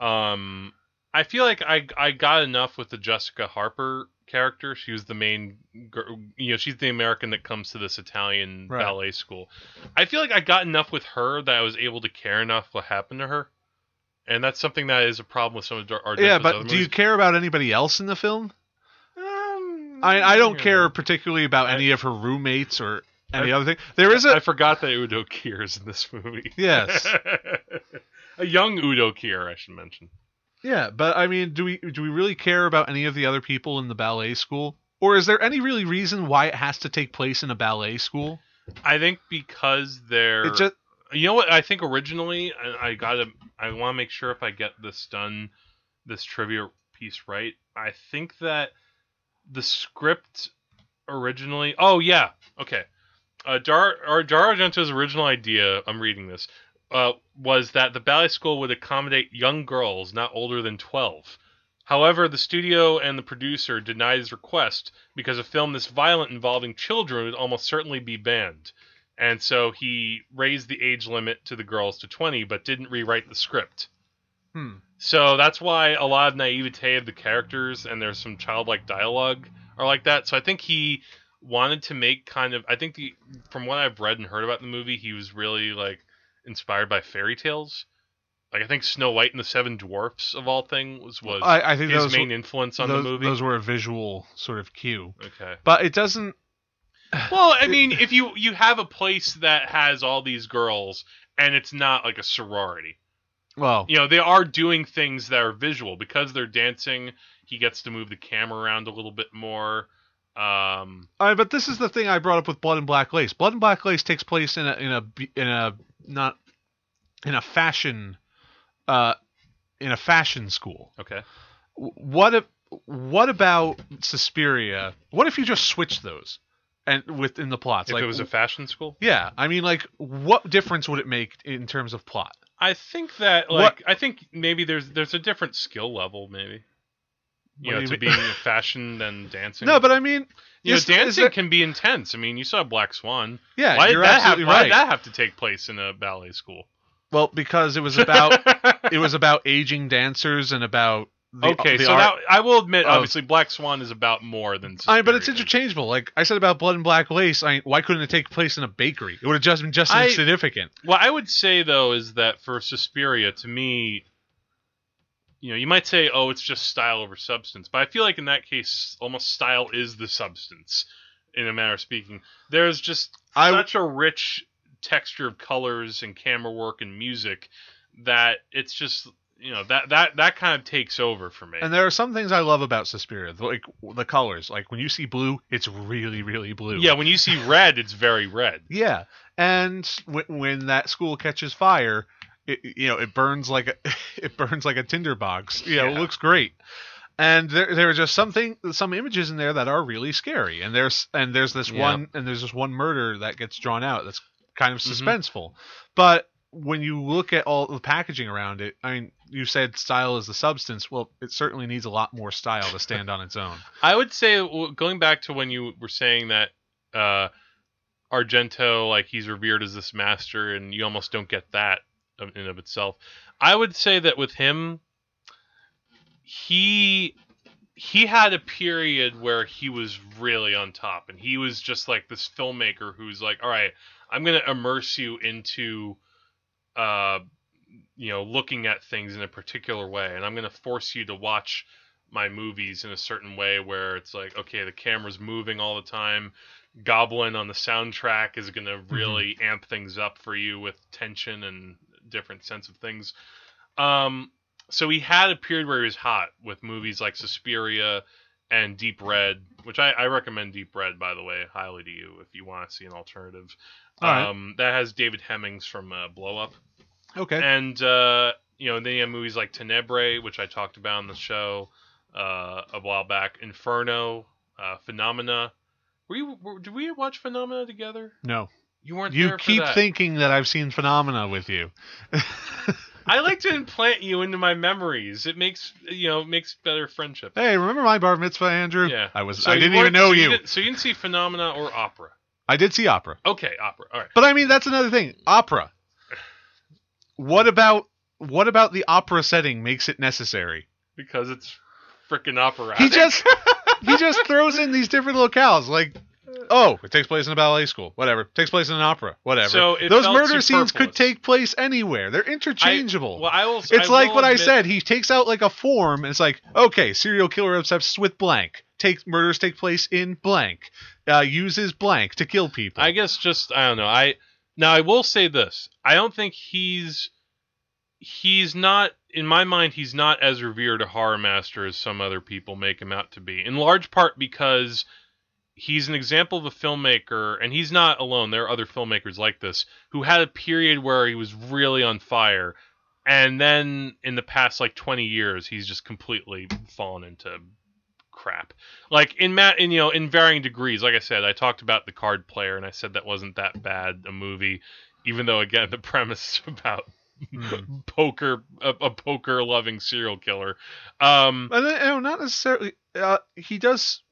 Um, I feel like I I got enough with the Jessica Harper character. She was the main, gir- you know, she's the American that comes to this Italian Right. ballet school. I feel like I got enough with her that I was able to care enough what happened to her, and that's something that is a problem with some of our. Yeah, but do you care about anybody else in the film? Um, I I don't yeah. care particularly about I- any of her roommates or any I- other thing. There is a I forgot that Udo Kier is in this movie. Yes. a young Udo Kier, I should mention. Yeah, but I mean, do we do we really care about any of the other people in the ballet school? Or is there any really reason why it has to take place in a ballet school? I think because they're It just You know what? I think originally I, I gotta. I want to make sure if I get this done, this trivia piece right. I think that the script originally. Oh yeah, okay. Uh, Dar or Dario Argento's original idea. I'm reading this. Uh, was that the ballet school would accommodate young girls not older than 12. However, the studio and the producer denied his request because a film this violent involving children would almost certainly be banned and so he raised the age limit to the girls to 20 but didn't rewrite the script hmm. so that's why a lot of naivete of the characters and there's some childlike dialogue are like that so i think he wanted to make kind of i think the from what i've read and heard about the movie he was really like inspired by fairy tales like i think snow white and the seven dwarfs of all things was I, I think his main were, influence on those, the movie those were a visual sort of cue, okay but it doesn't. Well, I mean, if you you have a place that has all these girls and it's not like a sorority, Well, you know, they are doing things that are visual because they're dancing. He gets to move the camera around a little bit more. Um, I, but this is the thing I brought up with Blood and Black Lace. Blood and Black Lace takes place in a in a in a not in a fashion uh in a fashion school. okay, What if what about Suspiria? What if you just switch those and within the plots? if like it was a fashion school, yeah, I mean, like, what difference would it make in terms of plot? I think that like I think maybe there's there's a different skill level maybe. You What know, you to mean? being a fashion than dancing. No, but I mean, you know, is- dancing there- can be intense. I mean, you saw Black Swan. yeah, why did you're that have Why right. did that have to take place in a ballet school? Well, because it was about it was about aging dancers and about the, okay, the so art. that I will admit, obviously, Black Swan is about more than. I, but it's interchangeable. Like I said about Blood and Black Lace, I why couldn't it take place in a bakery? It would have just been just I- as significant. What I would say though is that for Suspiria, to me, you know, you might say, "Oh, it's just style over substance," but I feel like in that case, almost style is the substance, in a manner of speaking. There's just I such a rich texture of colors and camera work and music that it's just you know that that that kind of takes over for me. and there are some things I love about Suspiria, like the colors. Like when you see blue, it's really really blue. yeah, when you see red, it's very red. Yeah, and w- when that school catches fire, it, you know it burns like a it burns like a tinderbox. You know, it looks great. And there, there are just something, some images in there that are really scary. And there's, and there's this Yeah. one, and there's this one murder that gets drawn out that's kind of Mhm. suspenseful. But when you look at all the packaging around it, I mean, you said style is the substance. Well, it certainly needs a lot more style to stand on its own. I would say going back to when you were saying that uh, Argento, like he's revered as this master, and you almost don't get that in of itself. I would say that with him, he he had a period where he was really on top, and he was just like this filmmaker who's like, all right, I'm gonna immerse you into, uh, you know, looking at things in a particular way, and I'm gonna force you to watch my movies in a certain way where it's like okay the camera's moving all the time goblin on the soundtrack is going to really amp things up for you with tension and different sense of things um so he had a period where he was hot with movies like Suspiria and Deep Red, which I, I recommend Deep Red by the way highly to you if you want to see an alternative. Right. Um, that has David Hemmings from uh, Blow Up, Okay. and uh, you know then you have movies like Tenebrae, which I talked about on the show uh, a while back, Inferno, uh, Phenomena. Were you? Were, did we watch Phenomena together? no, You weren't. you there for keep thinking that I've seen phenomena with you. I like to implant you into my memories. It makes you know it makes better friendship. hey, remember my bar mitzvah, Andrew? Yeah. I was. So I didn't even know so you. so you didn't see Phenomena or Opera? I did see opera. Okay, Opera. All right. But I mean, that's another thing. Opera. What about what about the opera setting makes it necessary? Because it's freaking opera. He just he just throws in these different locales, like oh, it takes place in a ballet school, whatever. Takes place in an opera, whatever. So Those murder scenes could take place anywhere. They're interchangeable. Well, I will. it's I like will what I said. He takes out like a form, and it's like, okay, serial killer obsessed with blank. Take murders take place in blank. Uh, uses blank to kill people. I guess just I don't know. I now I will say this. I don't think he's he's not in my mind he's not as revered a horror master as some other people make him out to be. In large part because he's an example of a filmmaker, and he's not alone. There are other filmmakers like this who had a period where he was really on fire, and then in the past like 20 years, he's just completely fallen into crap. Like in Matt, in you know, in varying degrees. Like I said, I talked about the card player, and I said that wasn't that bad a movie, even though again the premise about Mm. poker, a, a poker loving serial killer. Um, And then, you know, not necessarily. Uh, he does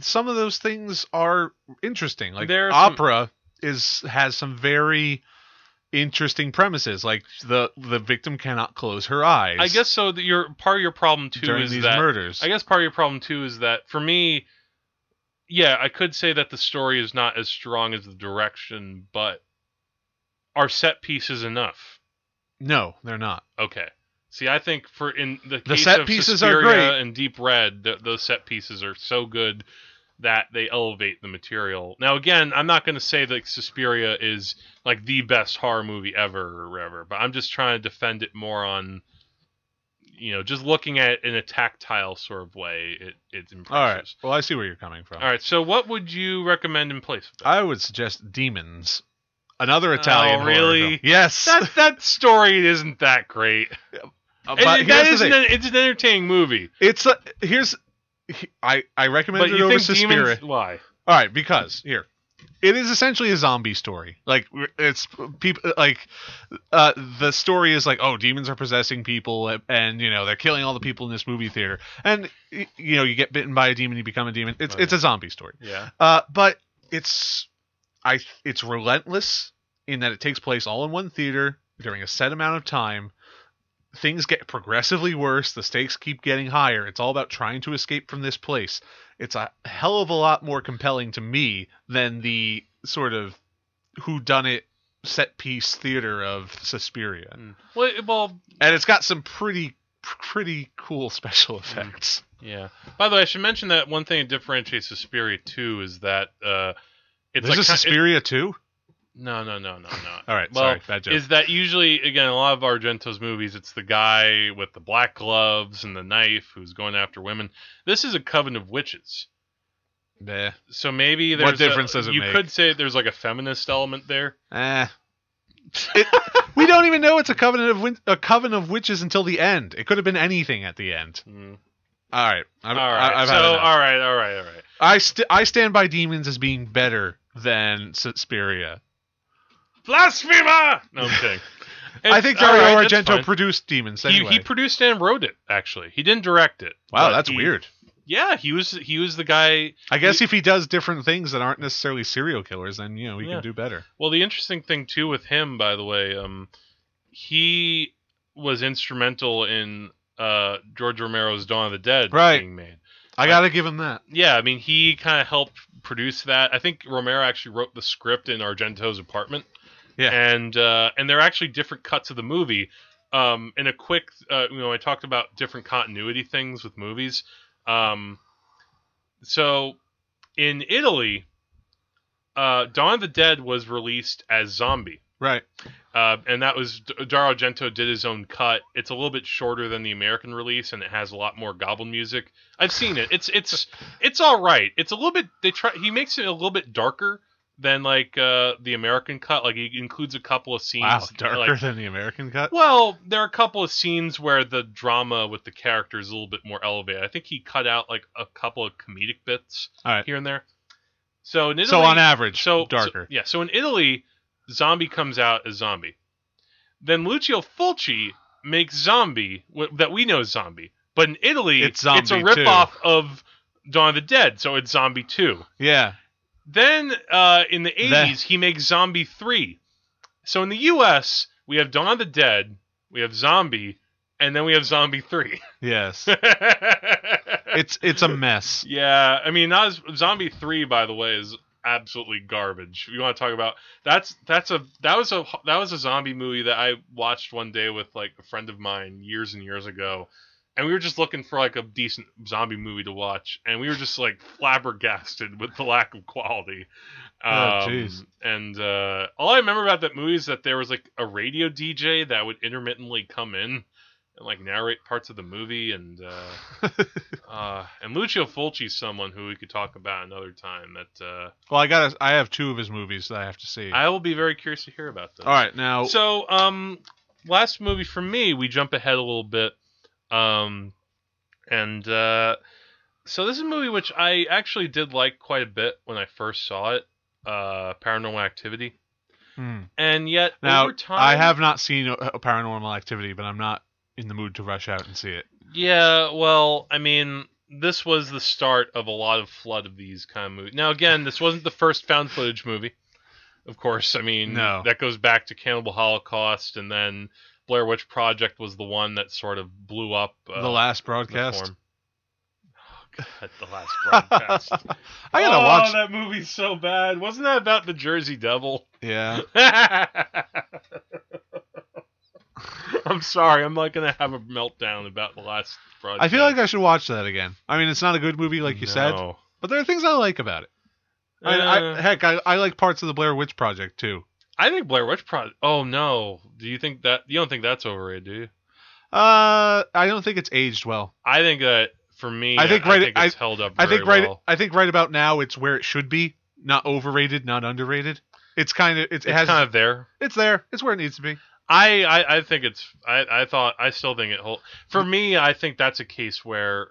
some of those things are interesting. Like There are some- opera is has some very interesting premises. Like the the victim cannot close her eyes. I guess so. That your part of your problem too during is these that murders. I guess part of your problem too is that for me, yeah, I could say that the story is not as strong as the direction, but are set pieces enough? no, they're not. Okay. See, I think for in the The case set of pieces are Suspiria great. and Deep Red, th those set pieces are so good that they elevate the material. Now, again, I'm not going to say that Suspiria is like the best horror movie ever or whatever, but I'm just trying to defend it more on, you know, just looking at it in a tactile sort of way. It it impresses. All right. Well, I see where you're coming from. All right. So, what would you recommend in place? I would suggest Demons. Another oh, Italian. horror really? Yes. that that story isn't that great. Uh, And but that is an, it's an entertaining movie. It's a, here's I I recommend But it you over think Suspiria. demons? Why? All right, because here, it is essentially a zombie story. Like it's people like uh, the story is like, oh, demons are possessing people, and you know they're killing all the people in this movie theater, and you know you get bitten by a demon, you become a demon. It's it's a zombie story. Yeah. Uh, but it's I it's relentless in that it takes place all in one theater during a set amount of time. Things get progressively worse. The stakes keep getting higher. It's all about trying to escape from this place. It's a hell of a lot more compelling to me than the sort of who done it set piece theater of Suspiria. Mm. Well, well, And it's got some pretty pretty cool special effects. yeah. By the way, I should mention that one thing that differentiates Suspiria 2 is that uh, it's This like it- Suspiria too. No, no, no, no, no. All right, Well, sorry, bad joke. Is that usually again a lot of Argento's movies? It's the guy with the black gloves and the knife who's going after women. This is a coven of witches. Nah. So maybe there's What difference a, does it you make? could say there's like a feminist element there. Eh. It, we don't even know it's a covenant of win- a coven of witches until the end. It could have been anything at the end. Mm. All right, I've, all right. I, I've so all right, all right, all right. I st- I stand by demons as being better than Suspiria. Blasphemer! No, I'm kidding. I think Dario right, Argento produced demons He, anyway. he produced and wrote it. Actually, he didn't direct it. wow, that's he- weird. Yeah, he was he was the guy. I guess if he does different things that aren't necessarily serial killers, then you know he Yeah. can do better. Well, the interesting thing too with him, by the way, um, he was instrumental in uh, George Romero's Dawn of the Dead Right. being made. I gotta give him that. Yeah, I mean, he kind of helped produce that. I think Romero actually wrote the script in Argento's apartment. Yeah. and uh, and there are actually different cuts of the movie. Um, in a quick, uh, you know, I talked about different continuity things with movies. Um, so in Italy, uh, Dawn of the Dead was released as Zombie. Right. Uh, and that was Dario Argento did his own cut. It's a little bit shorter than the American release, and it has a lot more goblin music. I've seen it. It's it's it's all right. It's a little bit. They try. He makes it a little bit darker than like uh, the American cut. Like he includes a couple of scenes. Wow, darker like- than the American cut. well, there are a couple of scenes where the drama with the characters is a little bit more elevated. I think he cut out like a couple of comedic bits All right. here and there. So in Italy, So on average, so darker. so- yeah. So in Italy, zombie comes out as zombie. Then Lucio Fulci makes zombie that we know as zombie, but in Italy, It's it's a Zombie ripoff of Dawn of the Dead, so it's Zombie Two. yeah. Then uh, in the That- eighties, he makes Zombie Three. So in the U.S., we have Dawn of the Dead, we have Zombie, and then we have Zombie Three. Yes. It's it's a mess. Yeah, I mean, not as, Zombie Three, by the way, is absolutely garbage. You want to talk about that's that's a that was a that was a zombie movie that I watched one day with like a friend of mine years and years ago, and we were just looking for like a decent zombie movie to watch, and we were just like flabbergasted with the lack of quality. Oh, Um, jeez. and uh, all I remember about that movie is that there was like a radio DJ that would intermittently come in and like narrate parts of the movie and. Uh, Uh, and Lucio Fulci's someone who we could talk about another time. That uh, Well, I got I have two of his movies that I have to see. I will be very curious to hear about those. All right, now So, um, last movie for me, we jump ahead a little bit. Um, and uh, so this is a movie which I actually did like quite a bit when I first saw it. Uh, Paranormal Activity, hmm. and yet now over time, I have not seen a, a Paranormal Activity, but I'm not in the mood to rush out and see it. Yeah, well, I mean, this was the start of a lot of flood of these kind of movies. Now, again, this wasn't the first found footage movie. Of course, I mean, No. that goes back to Cannibal Holocaust, and then Blair Witch Project was the one that sort of blew up. Uh, the last broadcast. form. Oh, God, the last broadcast. I gotta oh, watch. that movie's so bad. Wasn't that about the Jersey Devil? Yeah. I'm sorry. I'm not gonna have a meltdown about the last broadcast. I feel like I should watch that again. I mean, it's not a good movie, like you said, No. but there are things I like about it. I Uh, I, heck, I, I like parts of the Blair Witch Project too. I think Blair Witch Project. Oh no, do you think that you don't think that's overrated? Do you? Uh, I don't think it's aged well. I think that for me, I think I right- think it's held up. I think right. well. I think right about now it's where it should be. Not overrated, not underrated. It's kind of it's, it It's has kind of there. it's there. It's where it needs to be. I, I, I think it's. I, I thought. I still think it hold. For me, I think that's a case where,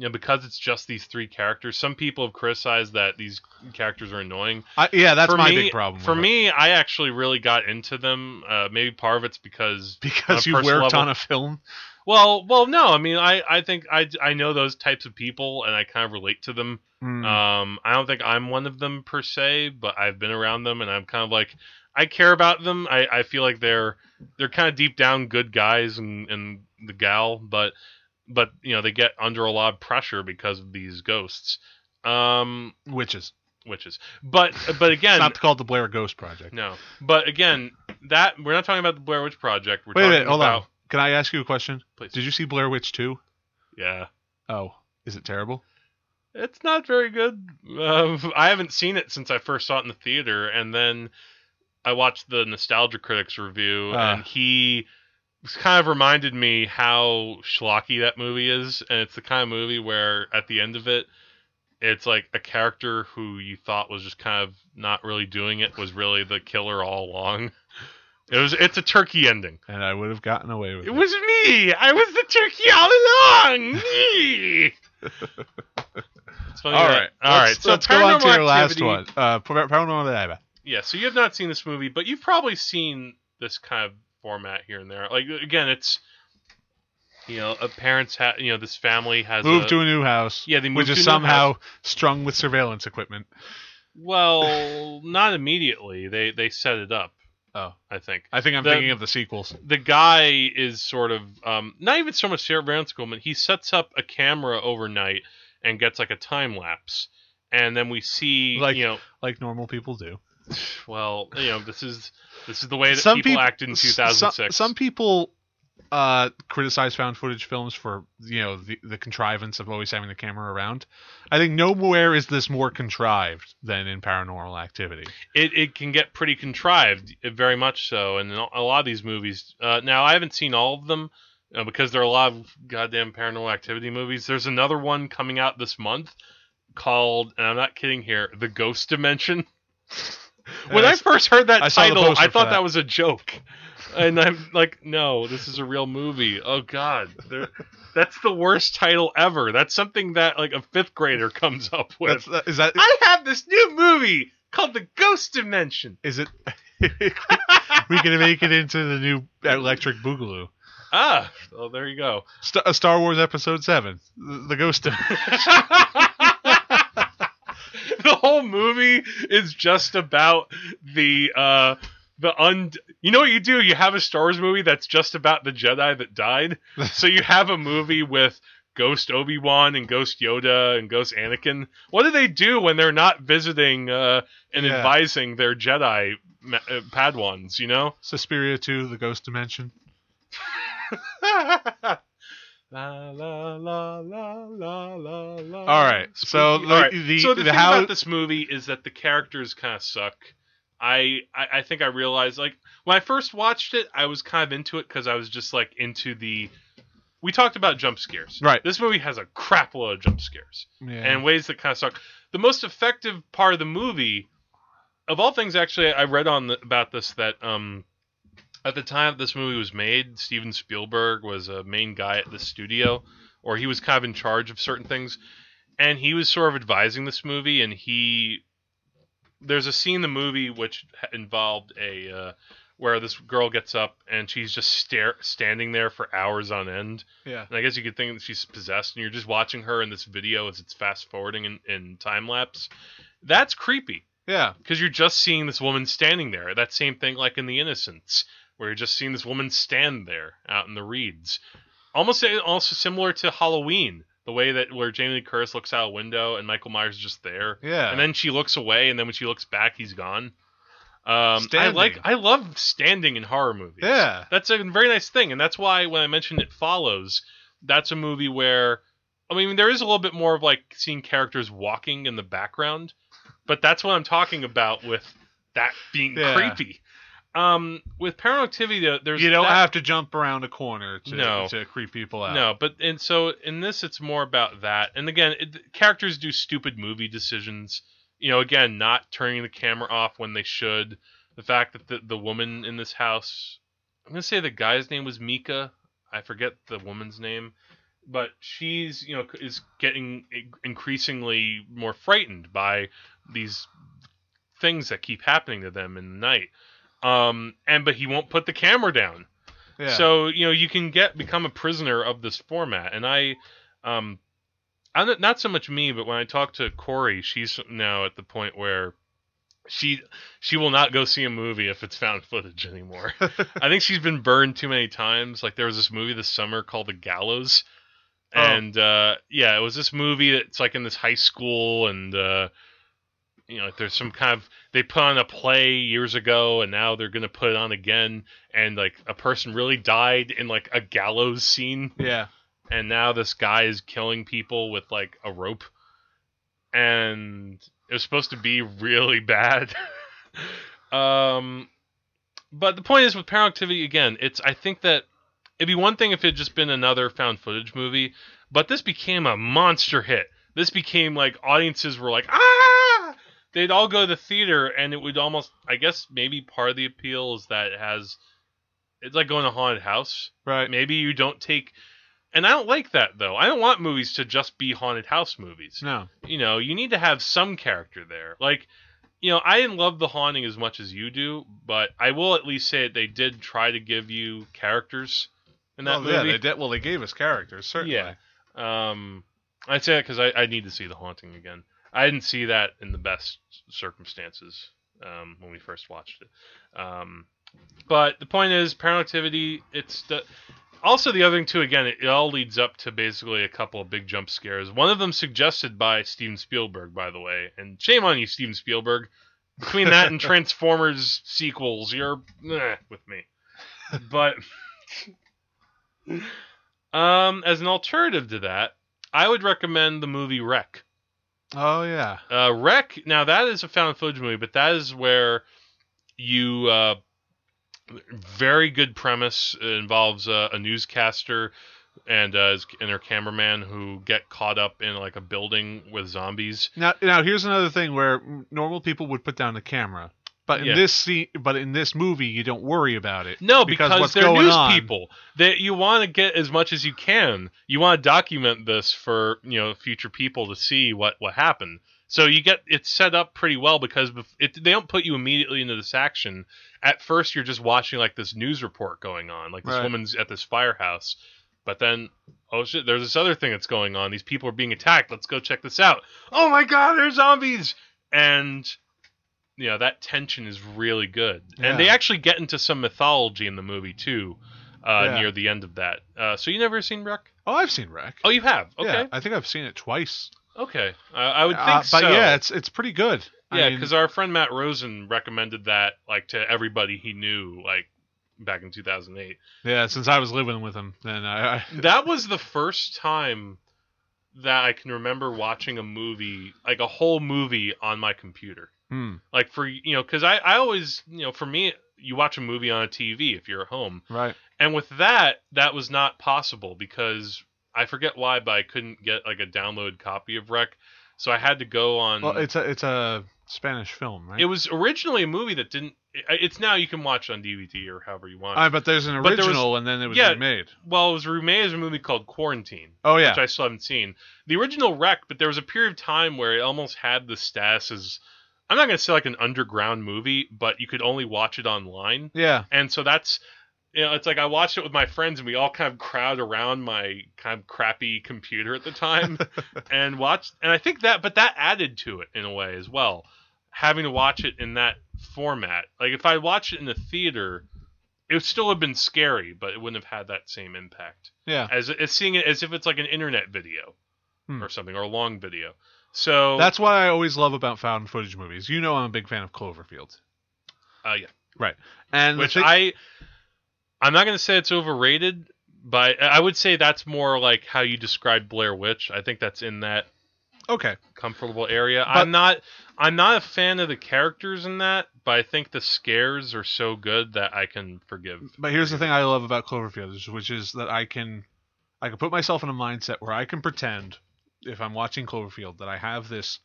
you know, because it's just these three characters. Some people have criticized that these characters are annoying. I, yeah, that's for my me, big problem. For with it. me, I actually really got into them. Uh, maybe part of it's because because you worked level- on a film. Well, well, no. I mean, I, I think I, I know those types of people, and I kind of relate to them. Hmm. Um, I don't think I'm one of them per se, but I've been around them, and I'm kind of like I care about them. I, I feel like they're they're kind of deep down good guys, and, and the gal, but but you know they get under a lot of pressure because of these ghosts, um, Witches. witches. But but again, It's not called the Blair Ghost Project. no. But again, that we're not talking about the Blair Witch Project. We're Wait a talking minute, hold about on. Can I ask you a question? Please. Did you see Blair Witch 2? yeah. Oh, is it terrible? It's not very good. Uh, I haven't seen it since I first saw it in the theater, and then I watched the Nostalgia Critics review, Ah. and he kind of reminded me how schlocky that movie is, and it's the kind of movie where at the end of it, it's like a character who you thought was just kind of not really doing it was really the killer all along. It was it's a turkey ending. And I would have gotten away with It it. was me. I was the turkey all along. Me. It's funny All that- right. all right. So let's go on to your last one. Uh, Paranormal Activity. Yeah. So you have not seen this movie, but you've probably seen this kind of format here and there. Like again, it's you know, a parents have you know this family has Moved a, to a new house, yeah they moved which to is a new somehow strung with surveillance equipment. well not immediately they they set it up. Oh. I think I think I'm The- thinking of the sequels. the guy is sort of um, not even so much surveillance equipment. He sets up a camera overnight and gets like a time lapse, and then we see Like- you know, like normal people do. well, you know, this is this is the way that Some people peop- acted in 2006. Some, some people uh, criticize found footage films for you know the, the contrivance of always having the camera around. I think nowhere is this more contrived than in Paranormal Activity. it, it can get pretty contrived, uh, very much so. And a a lot of these movies. Uh, now, I haven't seen all of them uh, because there are a lot of goddamn paranormal activity movies. There's another one coming out this month called, and I'm not kidding here, The Ghost Dimension. when I Yes. first heard that I title, I thought that. that was a joke. And I'm like, no, this is a real movie. Oh God, that's the worst title ever. That's something that like a fifth grader comes up with. That's, that, is that I have this new movie called The Ghost Dimension. is it? we can make it into the new Electric Boogaloo. Ah, well, there you go. St- uh, Star Wars Episode Seven, the, Ghost. of- the whole movie is just about the uh the un you know what you do you have a Star Wars movie that's just about the Jedi that died so you have a movie with Ghost Obi-Wan and Ghost Yoda and Ghost Anakin what do they do when they're not visiting uh and Yeah. advising their Jedi ma- uh, Padawans you know Suspiria Two, the Ghost Dimension. La la la la la la la. All right, so All right. the- so the, the thing how- about this movie is that the characters kind of suck. I, I I think I realized like when I first watched it, I was kind of into it because I was just like into the we talked about jump scares. Right. This movie has a crap load of jump scares Yeah. and ways that kind of suck. The most effective part of the movie, of all things, actually, I read on the, about this that um, at the time this movie was made, Steven Spielberg was a main guy at the studio, or he was kind of in charge of certain things, and he was sort of advising this movie, and he there's a scene in the movie which involved a uh, where this girl gets up and she's just stare standing there for hours on end yeah. and I guess you could think that she's possessed, and you're just watching her in this video as it's fast forwarding in, in time lapse. That's creepy Yeah. because you're just seeing this woman standing there. That same thing like in The Innocents, where you're just seeing this woman stand there out in the reeds. Almost also similar to Halloween, the way that where Jamie Lee Curtis looks out a window and Michael Myers is just there, Yeah. and then she looks away, and then when she looks back, he's gone. Um, I like I love standing in horror movies. yeah. That's a very nice thing, and that's why when I mentioned it follows, that's a movie where I mean there is a little bit more of like seeing characters walking in the background, but that's what I'm talking about with that being Yeah. creepy. Um, with Paranormal Activity, though, there's You don't that- have to jump around a corner to No. to creep people out. no, but and so in this it's more about that, and again, it, characters do stupid movie decisions. You know, again, not turning the camera off when they should. The fact that the the woman in this house, I'm gonna say the guy's name was Micah. I forget the woman's name, but she's you know is getting increasingly more frightened by these things that keep happening to them in the night. Um, and but he won't put the camera down. Yeah. So you know you can get become a prisoner of this format, and I, um, I'm not- so much me, but when I talk to Corey, she's now at the point where she she will not go see a movie if it's found footage anymore. I think she's been burned too many times. Like there was this movie this summer called The Gallows, Oh. and uh, yeah, it was this movie that's like in this high school, and uh, you know, like there's some kind of they put on a play years ago, and now they're gonna put it on again, and like a person really died in like a gallows scene, yeah. and now this guy is killing people with like a rope, and it was supposed to be really bad. um, but the point is with Paranormal Activity again, it's I think that it'd be one thing if it had just been another found footage movie, but this became a monster hit. This became like audiences were like ah, they'd all go to the theater, and it would almost I guess maybe part of the appeal is that it has it's like going to haunted house. Right. Maybe you don't take. And I don't like that though. I don't want movies to just be haunted house movies No. you know, you need to have some character there. Like, you know, I didn't love The Haunting as much as you do, but I will at least say that they did try to give you characters in that yeah. movie. They did. Well, they gave us characters certainly. Yeah. Um, I'd say that because I, I need to see The Haunting again. I didn't see that in the best circumstances um, when we first watched it. Um, but the point is, Paranormal Activity. It's the also the other thing too. Again, it, it all leads up to basically a couple of big jump scares. One of them suggested by Steven Spielberg, by the way. And shame on you, Steven Spielberg. Between that and Transformers sequels, you're eh, with me. But um, as an alternative to that, I would recommend the movie REC. Oh yeah. Uh, REC. Now that is a found footage movie, but that is where you uh, very good premise It involves uh, a newscaster and uh, and her cameraman who get caught up in like a building with zombies. Now, now here's another thing where normal people would put down the camera, but in Yeah. this scene, but in this movie, you don't worry about it. No, because, what's they're going news on- people. That you want to get as much as you can. You want to document this for you know future people to see what what happened. So you get it set up pretty well because it, they don't put you immediately into this action. At first, you're just watching like this news report going on, like this Right. woman's at this firehouse. But then, oh shit, there's this other thing that's going on. These people are being attacked. Let's go check this out. Oh my god, there's zombies! And you know that tension is really good, Yeah. and they actually get into some mythology in the movie too, uh, Yeah. near the end of that. Uh, so you never seen REC? Oh, I've seen REC. Oh, you have. Okay, Yeah, I think I've seen it twice. okay. Uh, I would think Uh, but so. yeah, it's it's pretty good. I yeah, mean, because our friend Matt Rosen recommended that like to everybody he knew, like back in 2008. yeah, since I was living with him, then I, I that was the first time that I can remember watching a movie, like a whole movie on my computer. Hmm. Like for you know, because I I always you know for me you watch a movie on a TV if you're at home. Right. And with that, that was not possible because I forget why, but I couldn't get like a download copy of REC, so I had to go on. Well, it's a it's a Spanish film, right? it was originally a movie that didn't. It's now you can watch on DVD or however you want. Uh, but there's an But there was- original, and then it was yeah. remade. well, it was remade as a movie called Quarantine. Oh yeah. which I still haven't seen. The original REC, but there was a period of time where it almost had the status as I'm not gonna say like an underground movie, but you could only watch it online, yeah. and so that's you know it's like I watched it with my friends and we all kind of crowd around my kind of crappy computer at the time and watched, and I think that but that added to it in a way as well, having to watch it in that format. Like if I watched it in the theater. It would still have been scary, but it wouldn't have had that same impact Yeah. as as seeing it as if it's like an internet video Hmm. or something or a long video. So That's what I always love about found footage movies. You know, I'm a big fan of Cloverfield. uh, yeah, right. And which thing- I I'm not gonna say it's overrated, but I would say that's more like how you describe Blair Witch. I think that's in that okay. comfortable area. But- I'm not I'm not a fan of the characters in that, but I think the scares are so good that I can forgive. But here's the thing I love about Cloverfield, which is that I can, I can put myself in a mindset where I can pretend, if I'm watching Cloverfield, that I have this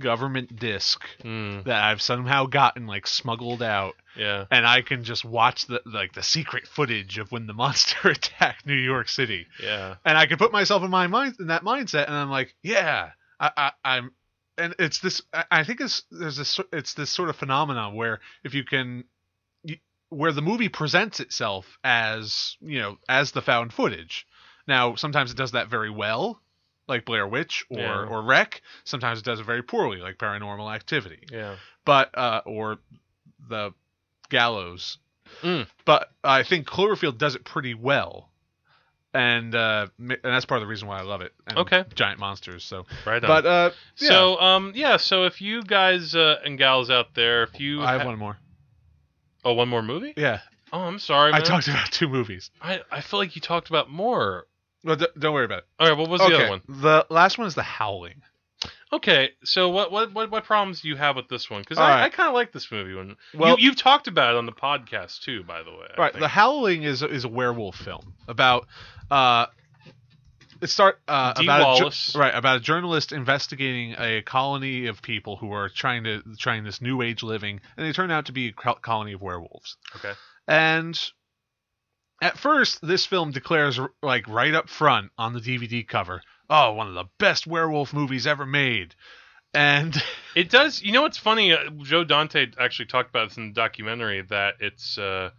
government disc Mm, that I've somehow gotten like smuggled out, yeah. and I can just watch the like the secret footage of when the monster attacked New York City, Yeah. and I can put myself in my mind in that mindset, and I'm like, yeah, I, I I'm. And it's this. I- I think it's there's this. It's this sort of phenomenon where if you can, where the movie presents itself as you know as the found footage. Now sometimes it does that very well, like Blair Witch or Yeah. or REC. Sometimes it does it very poorly, like Paranormal Activity. Yeah. But uh, or the Gallows. Mm. But I think Cloverfield does it pretty well. And uh, and that's part of the reason why I love it. And Okay. giant monsters. So, Right on. but uh, yeah, So um yeah, so if you guys uh, and gals out there, if you I have ha- one more. oh one more movie? Yeah, Oh, I'm sorry. I talked about two movies. I I feel like you talked about more. Well, d- don't worry about it. All right, what was the other one? the last one is The Howling. Okay, so what what what, what problems do you have with this one? Because I. I kind of like this movie. When Well- you you've talked about it on the podcast too, by the way. I Right, think. The Howling is is a werewolf film about uh it start uh Dee about a Wallace. right about a journalist investigating a colony of people who are trying to trying this new age living and they turn out to be a col- colony of werewolves. Okay. And at first this film declares like right up front on the DVD cover, oh, one of the best werewolf movies ever made. And It does. You know what's funny? Uh, Joe Dante actually talked about this in the documentary that it's uh,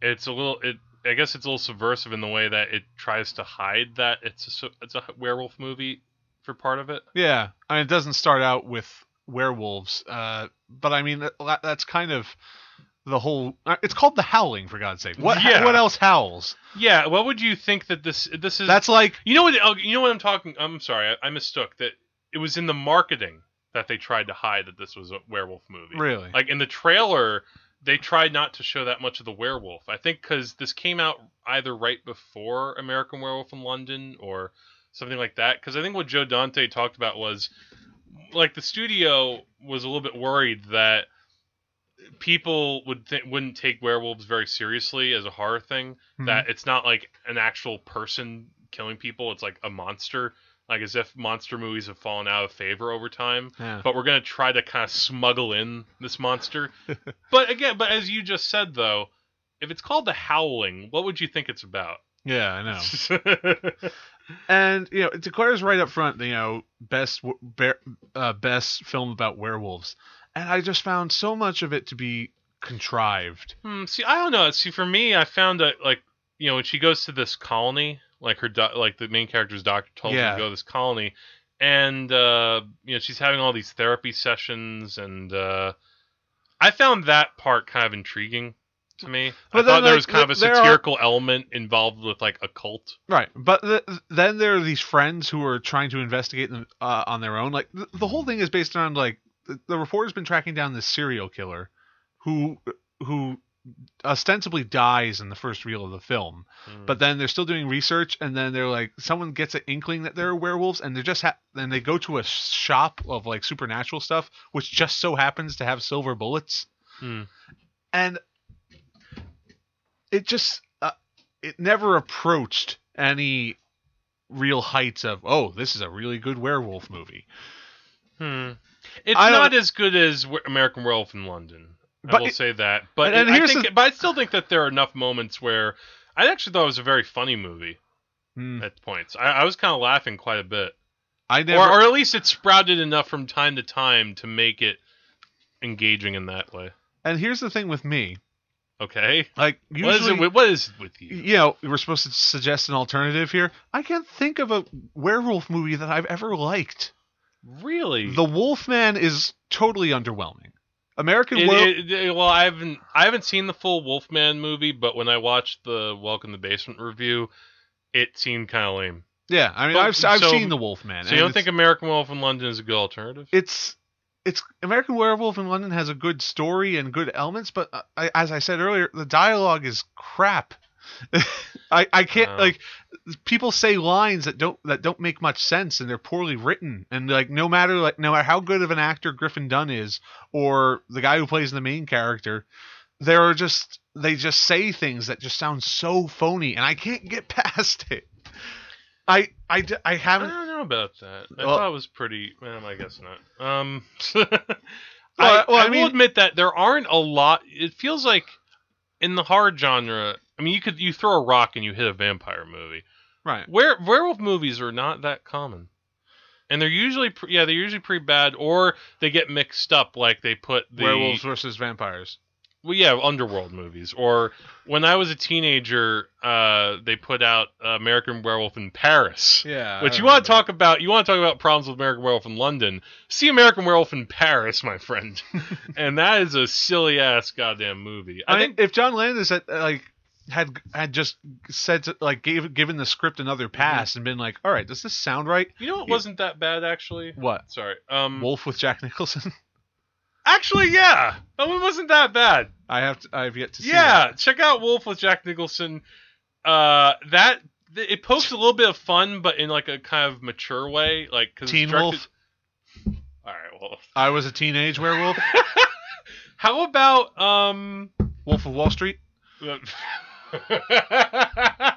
it's a little. It I guess it's a little subversive in the way that it tries to hide that it's a it's a werewolf movie for part of it. Yeah, I mean, it doesn't start out with werewolves, uh, but I mean that, that's kind of the whole. uh, It's called the Howling, for God's sake. What Yeah. what else howls? Yeah. What would you think that this this is? That's like You know what? oh, You know what I'm talking. I'm sorry. I, I mistook. That it was in the marketing that they tried to hide that this was a werewolf movie. really Like in the trailer, they tried not to show that much of the werewolf. I think because this came out either right before American Werewolf in London or something like that. Because I think what Joe Dante talked about was like the studio was a little bit worried that people would th- wouldn't take werewolves very seriously as a horror thing. Mhm. That it's not like an actual person killing people; it's like a monster. Like as if monster movies have fallen out of favor over time yeah. but we're gonna try to kind of smuggle in this monster. but again, but as you just said though, if it's called the Howling, what would you think it's about? yeah, I know. And you know, it declares right up front, you know, best uh, best film about werewolves, and I just found so much of it to be contrived. hmm, see, I don't know. See, for me, I found that like you know when she goes to this colony, like her do- like the main character's doctor told her to go to this colony, and uh, you know she's having all these therapy sessions, and uh, I found that part kind of intriguing to me. But I thought there like, was kind of a there are- satirical element involved with like a cult. Right, but th- then there are these friends who are trying to investigate them uh, on their own. Like th- the whole thing is based on like the, the reporter's been tracking down this serial killer who who ostensibly dies in the first reel of the film, Hmm. but then they're still doing research, and then they're like someone gets an inkling that they're werewolves, and they're just ha- and they go to a shop of like supernatural stuff, which just so happens to have silver bullets, Hmm. and it just uh, it never approached any real heights of oh this is a really good werewolf movie Hmm. It's don't- as good as American Werewolf in London. I will say that. But and- and I think, the- but I still think that there are enough moments where I actually thought it was a very funny movie Hmm. at points. I, I was kind of laughing quite a bit, I never or, or at least it sprouted enough from time to time to make it engaging in that way. and here's the thing with me Okay, like what is usually it? with- What is it with you? you know we're supposed to suggest an alternative here i can't think of a werewolf movie that i've ever liked Really? the wolfman is totally underwhelming american It- Werewolf. it- it- well, I haven't I haven't seen the full Wolfman movie, but when I watched the Welcome to the Basement review, it seemed kind of lame. yeah i mean But- i've, I've so- seen the wolfman So you don't think American Wolf in London is a good alternative? it's it's American Werewolf in London has a good story and good elements, but uh, I, as I said earlier, the dialogue is crap. I I can't Wow. like people say lines that don't that don't make much sense and they're poorly written and like no matter like no matter how good of an actor Griffin Dunne is or the guy who plays the main character, there are just they just say things that just sound so phony and I can't get past it. I I I haven't I don't know about that. I Well- thought it was pretty. Well, I guess not. Um, Well, I, well, I I mean- will admit that there aren't a lot. It feels like in the horror genre. I mean, you could you throw a rock and you hit a vampire movie. right. Where werewolf movies are not that common, and they're usually pre- yeah they're usually pretty bad, or they get mixed up like they put the Werewolves versus vampires. well, yeah, underworld movies. Or when I was a teenager, uh, they put out American Werewolf in Paris. Yeah. Which you want to talk about? You want to talk about problems with American Werewolf in London? See American Werewolf in Paris, my friend, and that is a silly ass goddamn movie. I, I, think think if John Landis had like had had just said to, like gave given the script another pass and been like, all right, does this sound right? you know it wasn't that bad actually. What Sorry, um, Wolf with Jack Nicholson? actually, yeah, that one wasn't that bad. I have to, I have yet to see. Yeah, that. check out Wolf with Jack Nicholson. Uh, that th- it pokes a little bit of fun, but in like a kind of mature way, like because Teen Wolf. All right, well, I was a teenage werewolf. how about um. Wolf of Wall Street.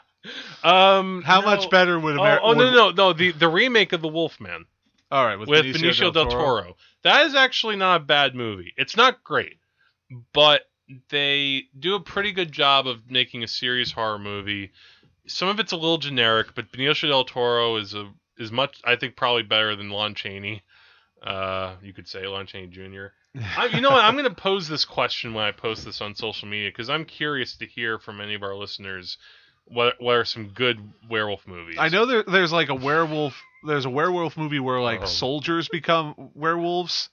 um, How no. much better would Oh, America? oh no, no, no! The the remake of the Wolfman All right, with, with Benicio, del, Toro. That is actually not a bad movie. It's not great, but they do a pretty good job of making a serious horror movie. Some of it's a little generic, but Benicio del Toro is a is much I think probably better than Lon Chaney. Uh, you could say Lon Chaney Jr. I, you know what? I'm going to pose this question when I post this on social media because I'm curious to hear from any of our listeners what what are some good werewolf movies. I know there, there's like a werewolf. There's a werewolf movie where like Oh. soldiers become werewolves.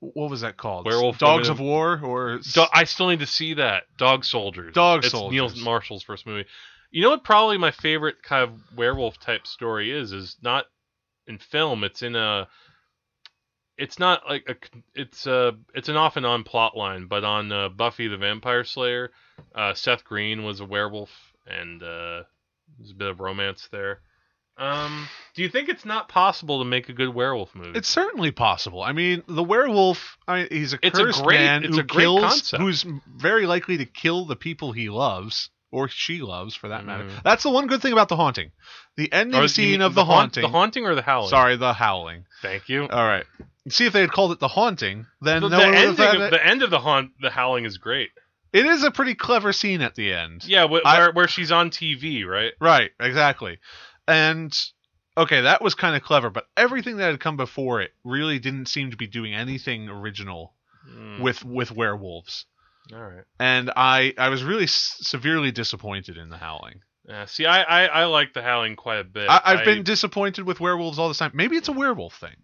What was that called? Werewolf Dogs of War or Do- I still need to see that Dog Soldiers. Dog it's Soldiers. Neil Marshall's first movie. You know what? Probably my favorite kind of werewolf type story is is not in film. It's in a. It's not like a. It's a. It's an off and on plot line, but on uh, Buffy the Vampire Slayer, uh, Seth Green was a werewolf, and uh, there's a bit of romance there. Um, do you think it's not possible to make a good werewolf movie? It's certainly possible. I mean, the werewolf, I, he's a It's a cursed great- man who a kills, concept. who's very likely to kill the people he loves or she loves, for that matter. Mhm. That's the one good thing about the haunting. The ending Or scene of the, haunt- haunting. the haunting or the howling. Sorry, the howling. Thank you. All right. See if they had called it the haunting, then the, no the one would have ending had of, it. the end of the haunt, the howling is great. It is a pretty clever scene at the end. Yeah, wh- I- where where she's on TV, right? Right, exactly. And okay, that was kind of clever, but everything that had come before it really didn't seem to be doing anything original Mm, with with werewolves. all right. And I I was really s- severely disappointed in the Howling. Yeah, see, I, I I like the howling quite a bit. I, I've I- been disappointed with werewolves all this time. Maybe it's a werewolf thing.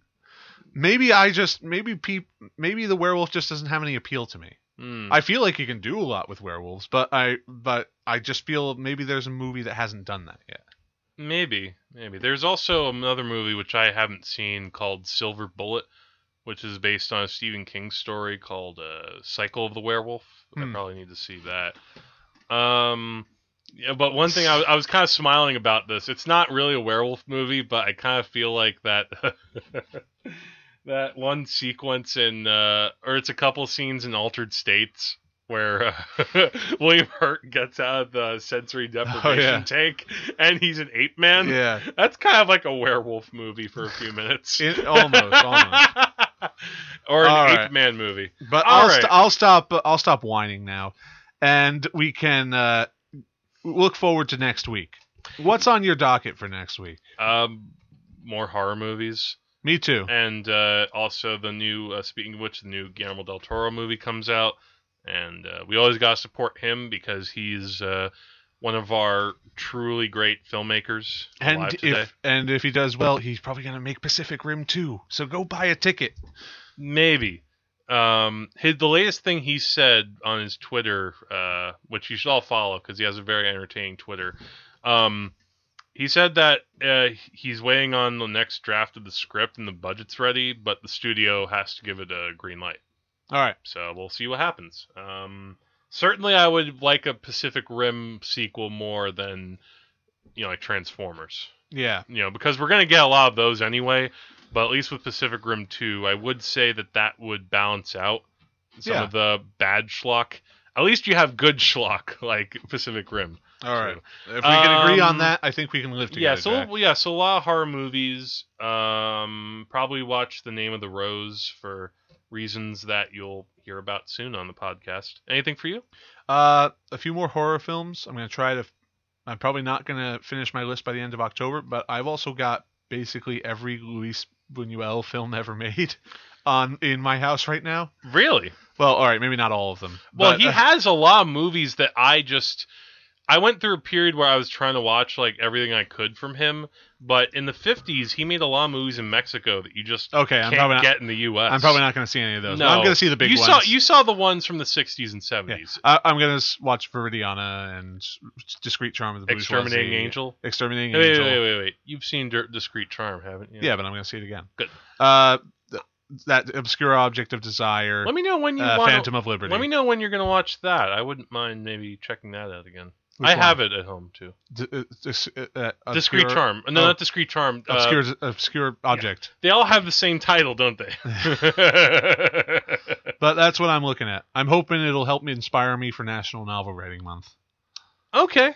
Maybe I just maybe peop, maybe the werewolf just doesn't have any appeal to me. Mm. I feel like you can do a lot with werewolves, but I but I just feel maybe there's a movie that hasn't done that yet. maybe maybe. There's also another movie which I haven't seen called Silver Bullet, which is based on a Stephen King story called uh, Cycle of the Werewolf. I Hmm. probably need to see that. Um. Yeah, but one thing I, was- I was kind of smiling about this. It's not really a werewolf movie, but I kind of feel like that that one sequence in, uh, or it's a couple scenes in Altered States where uh, William Hurt gets out of the sensory deprivation yeah. tank and he's an ape man. Yeah, That's kind of like a werewolf movie for a few minutes. it, almost, almost. or an All ape right. man movie. But All I'll right. st- I'll stop I'll stop whining now, and we can uh, look forward to next week. What's on your docket for next week? Um, more horror movies. Me too. and uh, also the new uh, speaking of which the new Guillermo del Toro movie comes out and uh, we always got to support him because he's uh, one of our truly great filmmakers And if and if he does well, he's probably gonna make Pacific Rim too. So go buy a ticket. maybe um, his, the latest thing he said on his Twitter, uh, which you should all follow because he has a very entertaining Twitter. Um, he said that uh, he's waiting on the next draft of the script and the budget's ready, but the studio has to give it a green light. All right. So we'll see what happens. Um, certainly, I would like a Pacific Rim sequel more than you know like Transformers. Yeah. You know because we're gonna get a lot of those anyway. But at least with Pacific Rim 2, I would say that that would balance out some Yeah. of the bad schlock. At least you have good schlock like Pacific Rim. All right. If we can agree on Um, that, I think we can live together. yeah, so Jack. yeah, so a lot of horror movies. Um, probably watch The Name of the Rose for reasons that you'll hear about soon on the podcast. Anything for you? Uh, a few more horror films. I'm gonna try to. I'm probably not gonna finish my list by the end of October, but I've also got basically every Luis Buñuel film ever made on in my house right now. Really? Well, all right, maybe not all of them. Well, but, he uh, has a lot of movies that I just I went through a period where I was trying to watch like everything I could from him, but in the 50s he made a lot of movies in Mexico that you just okay. I'm can't probably not. get in the US. I'm probably not gonna see any of those. No, I'm gonna see the big you ones. saw you saw the ones from the 60s and 70s. I, I'm gonna watch Viridiana and Discreet Charm of the Exterminating Bourgeoisie. Angel. Exterminating Wait, wait, Angel. wait, wait, wait. You've seen Discreet Charm, haven't you? Yeah, but I'm gonna see it again. Good. Uh, that obscure object of desire. Let me know when you uh, want. Phantom of Liberty. Let me know when you're gonna watch that. I wouldn't mind maybe checking that out again. I one? have it at home too. D- uh, dis- uh, uh, Discreet Charm. No, oh. not Discreet Charm. Uh, Obscure, obscure object. They all have the same title, don't they? But that's what I'm looking at. I'm hoping it'll help me inspire me for National Novel Writing Month. okay,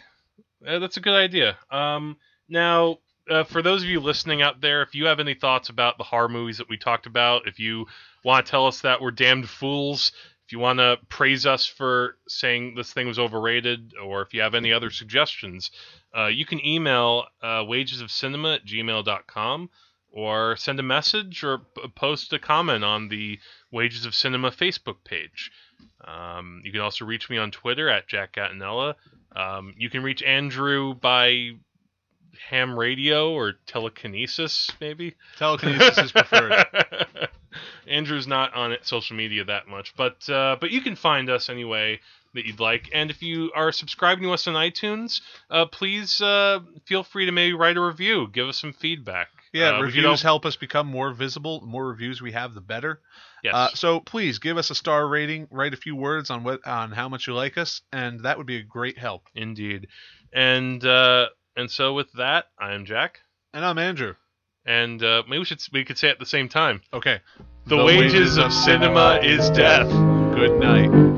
Uh, that's a good idea. Um, now, uh, for those of you listening out there, if you have any thoughts about the horror movies that we talked about, if you want to tell us that we're damned fools, you want to praise us for saying this thing was overrated, or if you have any other suggestions, uh, you can email uh, wagesofcinema at gmail.com or send a message or p- post a comment on the Wages of Cinema Facebook page. Um, you can also reach me on Twitter at Jack Gattinella. Um, you can reach Andrew by ham radio or telekinesis, maybe. Telekinesis is preferred. Andrew's not on social media that much, but uh, but you can find us anyway that you'd like. And if you are subscribing to us on iTunes, uh, please uh, feel free to maybe write a review, give us some feedback. Yeah, Uh, reviews help us become more visible. The more reviews we have, the better. Yes. Uh, so please give us a star rating. Write a few words on what on how much you like us, and that would be a great help. Indeed. And uh, and so with that, I'm Jack, And I'm Andrew. and uh, maybe we should we could say it at the same time. Okay. The, wages, of cinema is death. Good night.